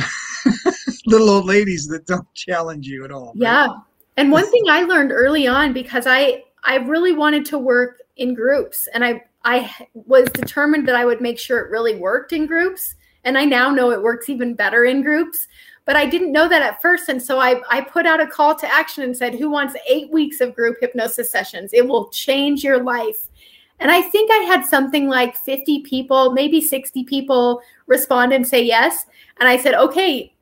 little old ladies that don't challenge you at all yeah and one thing i learned early on because i i really wanted to work in groups and i i was determined that i would make sure it really worked in groups and i now know it works even better in groups but i didn't know that at first and so i i put out a call to action and said who wants eight weeks of group hypnosis sessions it will change your life and I think I had something like 50 people, maybe 60 people respond and say yes. And I said, okay,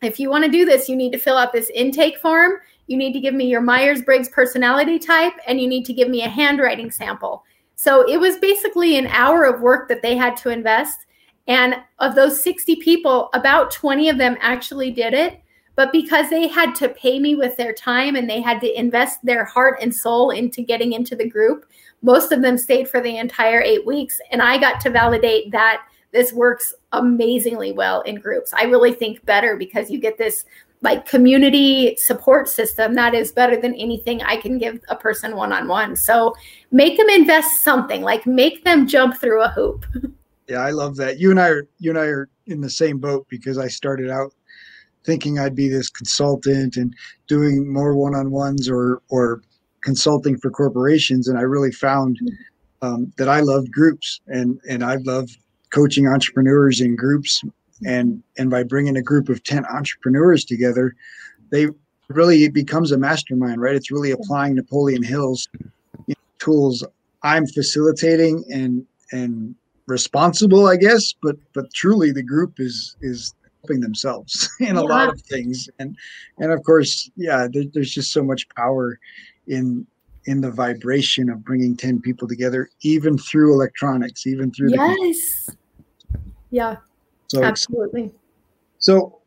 if you want to do this, you need to fill out this intake form. You need to give me your Myers Briggs personality type, and you need to give me a handwriting sample. So it was basically an hour of work that they had to invest. And of those 60 people, about 20 of them actually did it. But because they had to pay me with their time and they had to invest their heart and soul into getting into the group, most of them stayed for the entire eight weeks. And I got to validate that this works amazingly well in groups. I really think better because you get this like community support system that is better than anything I can give a person one on one. So make them invest something, like make them jump through a hoop. Yeah, I love that. You and I are you and I are in the same boat because I started out thinking I'd be this consultant and doing more one-on-ones or or consulting for corporations, and I really found um, that I loved groups and and I love coaching entrepreneurs in groups and and by bringing a group of 10 entrepreneurs together they really it becomes a mastermind right? It's really applying napoleon hill's you know, tools. I'm facilitating and and responsible i guess but but truly the group is is helping themselves in a yeah. lot of things. And and of course yeah there, there's just so much power in in the vibration of bringing 10 people together even through electronics even through yes. Yeah so absolutely. so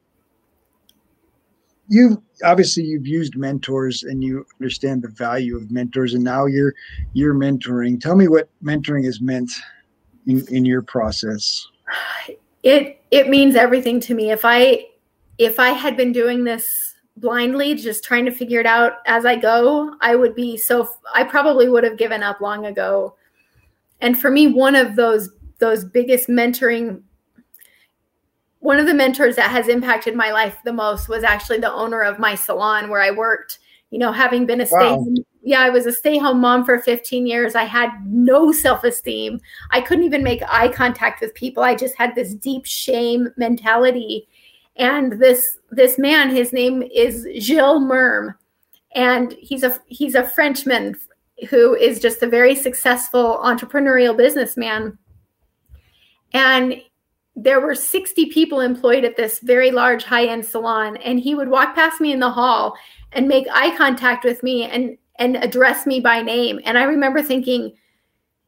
you obviously you've used mentors and you understand the value of mentors and now you're you're mentoring. Tell me what mentoring has meant in, in your process. It it means everything to me. If i if i had been doing this blindly just trying to figure it out as I go, I would be so I probably would have given up long ago. And for me one of those those biggest mentoring one of the mentors that has impacted my life the most was actually the owner of my salon where I worked. You know, having been a wow. stay yeah, I was a stay-home mom for 15 years. I had no self-esteem. I couldn't even make eye contact with people. I just had this deep shame mentality and this this man his name is Gilles Merm and he's a he's a Frenchman who is just a very successful entrepreneurial businessman and there were 60 people employed at this very large high-end salon and he would walk past me in the hall and make eye contact with me and and address me by name and i remember thinking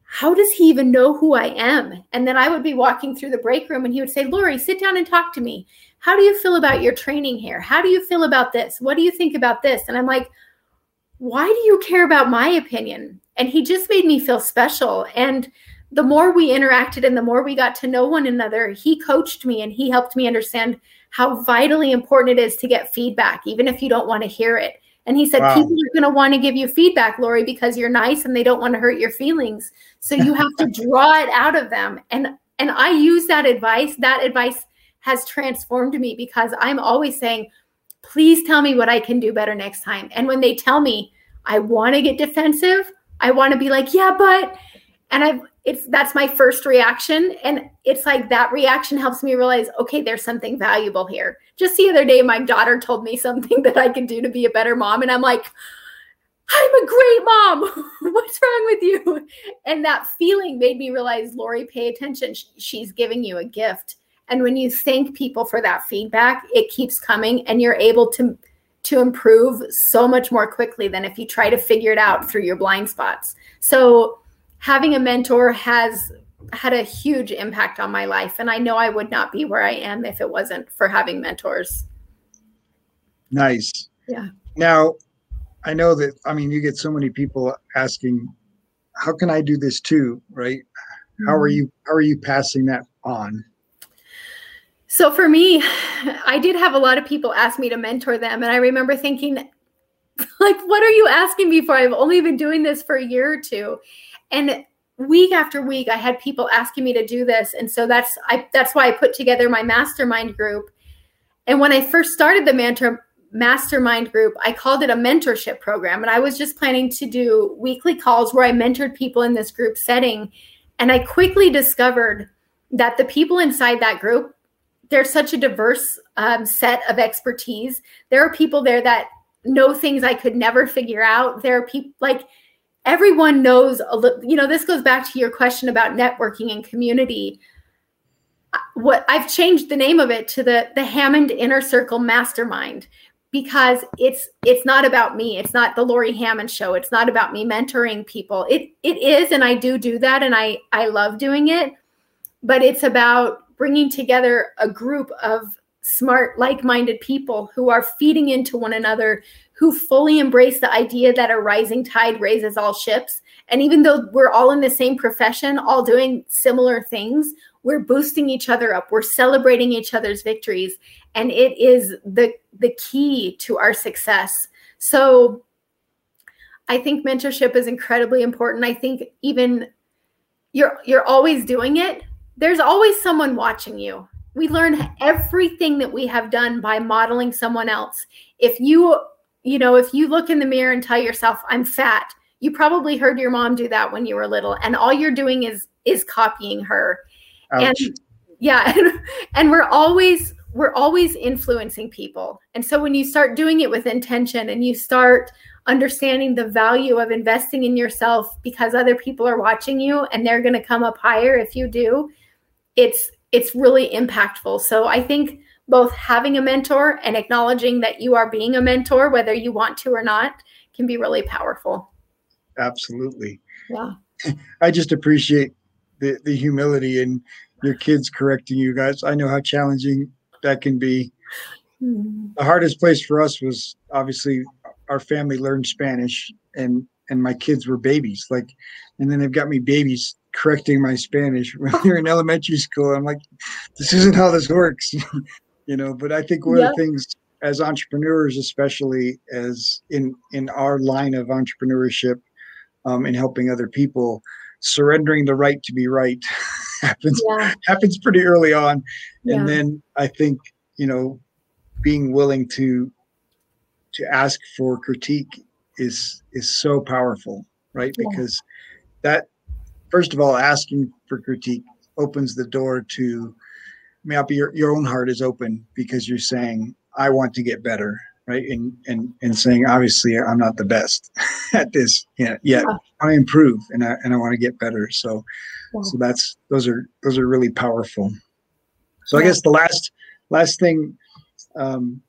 how does he even know who I am? And then I would be walking through the break room and he would say, Lori, sit down and talk to me. How do you feel about your training here? How do you feel about this? What do you think about this? And I'm like, why do you care about my opinion? And he just made me feel special. And the more we interacted and the more we got to know one another, he coached me and he helped me understand how vitally important it is to get feedback, even if you don't want to hear it. And he said, wow. people are going to want to give you feedback, Lori, because you're nice and they don't want to hurt your feelings. So you have to draw it out of them. And and I use that advice. That advice has transformed me because I'm always saying, please tell me what I can do better next time. And when they tell me I want to get defensive, I want to be like, yeah, but and I've it's that's my first reaction. And it's like that reaction helps me realize okay there's something valuable here. Just the other day my daughter told me something that i can do to be a better mom. And i'm like i'm a great mom. What's wrong with you? And that feeling made me realize lori pay attention. She's giving you a gift. And when you thank people for that feedback it keeps coming and you're able to to improve so much more quickly than if you try to figure it out through your blind spots. So having a mentor has had a huge impact on my life and i know i would not be where i am if it wasn't for having mentors. Nice. Yeah. Now i know that i mean you get so many people asking how can i do this too? Right? How are mm-hmm. you how are you passing that on? So for me i did have a lot of people ask me to mentor them and i remember thinking like what are you asking me for? I've only been doing this for a year or two and week after week i had people asking me to do this. And so that's i that's why i put together my mastermind group. And when i first started the mentor mastermind group i called it a mentorship program. And i was just planning to do weekly calls where i mentored people in this group setting. And i quickly discovered that the people inside that group there's such a diverse um, set of expertise. There are people there that know things i could never figure out. There are people like everyone knows a little, you know, this goes back to your question about networking and community. What I've changed the name of it to the the Hammond Inner Circle Mastermind because it's it's not about me. It's not the Lori Hammond show. It's not about me mentoring people. It it is and I do do that and I I love doing it, but it's about bringing together a group of smart like-minded people who are feeding into one another who fully embrace the idea that a rising tide raises all ships. And even though we're all in the same profession, all doing similar things, we're boosting each other up. We're celebrating each other's victories. And it is the, the key to our success. So I think mentorship is incredibly important. I think even you're you're always doing it, there's always someone watching you. We learn everything that we have done by modeling someone else. If you, you know, if you look in the mirror and tell yourself, I'm fat, you probably heard your mom do that when you were little. And all you're doing is is copying her. Ouch. And yeah, and, and we're always we're always influencing people. And so when you start doing it with intention and you start understanding the value of investing in yourself because other people are watching you and they're going to come up higher if you do, it's it's really impactful. So I think both having a mentor and acknowledging that you are being a mentor whether you want to or not can be really powerful. Absolutely. Yeah. I just appreciate the the humility and your kids correcting you guys. I know how challenging that can be. Mm-hmm. The hardest place for us was obviously our family learned Spanish and and my kids were babies. Like, and then they've got me babies correcting my Spanish when you're in elementary school. I'm like, this isn't how this works, you know. But I think one of the things as entrepreneurs, especially as in in our line of entrepreneurship, um, and helping other people, surrendering the right to be right happens yeah. happens pretty early on yeah. and then i think you know being willing to to ask for critique is is so powerful right yeah. because that first of all asking for critique opens the door to maybe your, your own heart is open because you're saying i want to get better right and and and saying obviously i'm not the best at this yet yet yeah. i improve and i and i want to get better so yeah. so that's those are those are really powerful so yeah. i guess the last last thing um,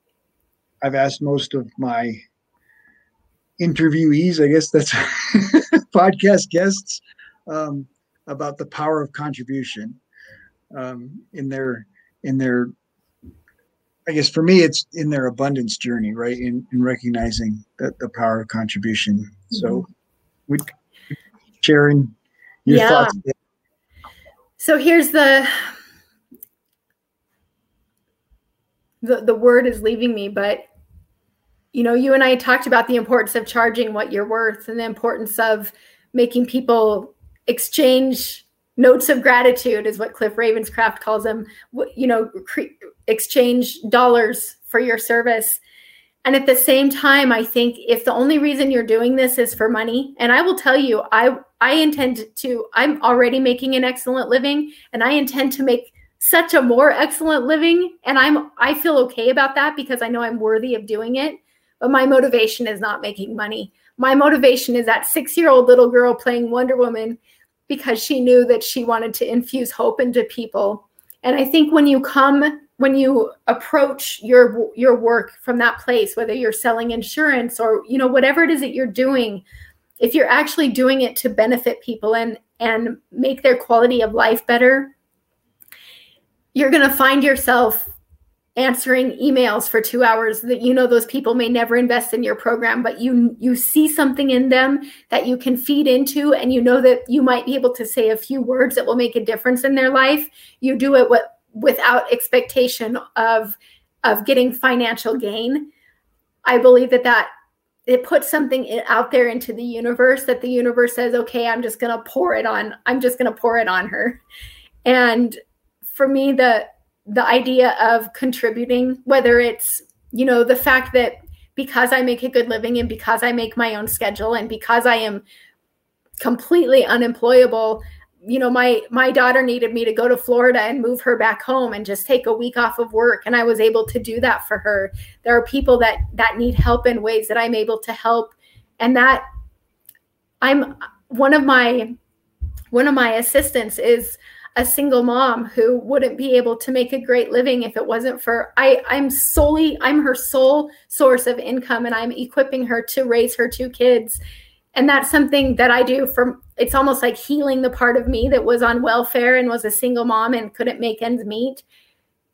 i've asked most of my interviewees i guess that's podcast guests um, about the power of contribution um, in their in their I guess for me, it's in their abundance journey, right? In, in recognizing that the power of contribution. Mm-hmm. So, we sharing your yeah. thoughts. So here's the, the the word is leaving me, but you know, you and I talked about the importance of charging what you're worth and the importance of making people exchange notes of gratitude is what Cliff Ravenscraft calls them. You know, cre- exchange dollars for your service. And at the same time, I think if the only reason you're doing this is for money, and I will tell you, I I intend to. I'm already making an excellent living, and I intend to make such a more excellent living. And I'm I feel okay about that because I know I'm worthy of doing it. But my motivation is not making money. My motivation is that six year old little girl playing Wonder Woman because she knew that she wanted to infuse hope into people. And I think when you come when you approach your your work from that place whether you're selling insurance or you know whatever it is that you're doing if you're actually doing it to benefit people and and make their quality of life better you're going to find yourself answering emails for 2 hours that you know those people may never invest in your program but you you see something in them that you can feed into and you know that you might be able to say a few words that will make a difference in their life you do it what without expectation of of getting financial gain. I believe that that it puts something out there into the universe that the universe says okay i'm just going to pour it on i'm just going to pour it on her. And for me the the idea of contributing whether it's you know the fact that because i make a good living and because i make my own schedule and because i am completely unemployable you know my my daughter needed me to go to Florida and move her back home and just take a week off of work and I was able to do that for her. There are people that that need help in ways that I'm able to help and that I'm one of my one of my assistants is a single mom who wouldn't be able to make a great living if it wasn't for I I'm solely I'm her sole source of income and I'm equipping her to raise her two kids and that's something that I do for it's almost like healing the part of me that was on welfare and was a single mom and couldn't make ends meet.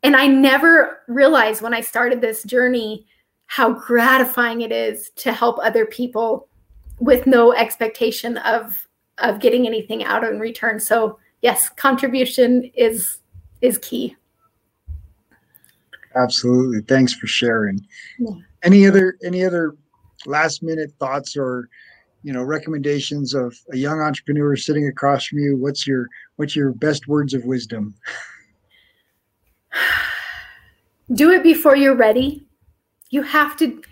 And I never realized when I started this journey how gratifying it is to help other people with no expectation of of getting anything out in return. So, yes, contribution is is key. Absolutely. Thanks for sharing. Yeah. Any other any other last minute thoughts or you know recommendations of a young entrepreneur sitting across from you, what's your what's your best words of wisdom? Do it before you're ready. You have to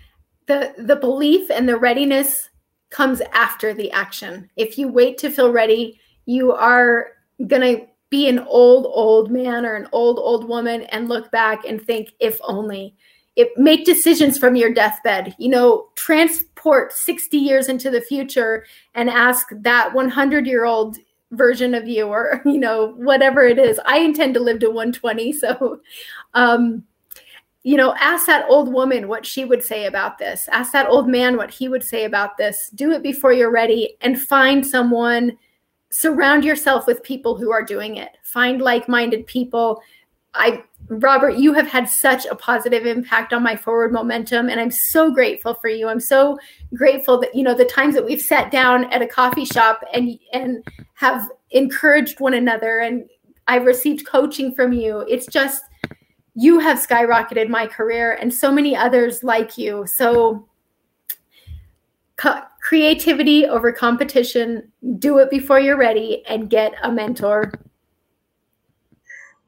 the the belief and the readiness comes after the action. If you wait to feel ready, you are going to be an old old man or an old old woman and look back and think if only. It make decisions from your deathbed you know transport 60 years into the future and ask that 100 year old version of you or you know whatever it is. I intend to live to 120 so um you know ask that old woman what she would say about this. Ask that old man what he would say about this. Do it before you're ready and find someone surround yourself with people who are doing it. Find like-minded people. I robert you have had such a positive impact on my forward momentum and i'm so grateful for you. I'm so grateful that you know the times that we've sat down at a coffee shop and and have encouraged one another and i've received coaching from you. It's just you have skyrocketed my career and so many others like you. So creativity over competition. Do it before you're ready and get a mentor.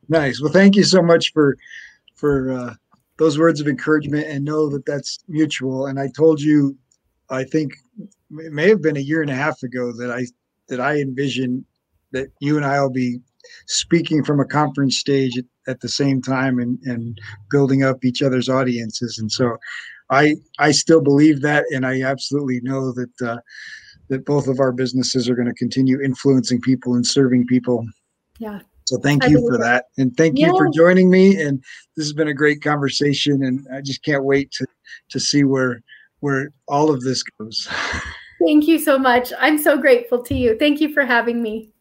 Nice. Well, thank you so much for for uh, those words of encouragement, and know that that's mutual. And I told you, I think it may have been a year and a half ago that I that I envision that you and I will be speaking from a conference stage at, at the same time and and building up each other's audiences. And so I I still believe that, and I absolutely know that uh, that both of our businesses are going to continue influencing people and serving people. Yeah. So thank I you for that, and thank yeah. you for joining me. And this has been a great conversation, and I just can't wait to to see where where all of this goes. Thank you so much. I'm so grateful to you. Thank you for having me.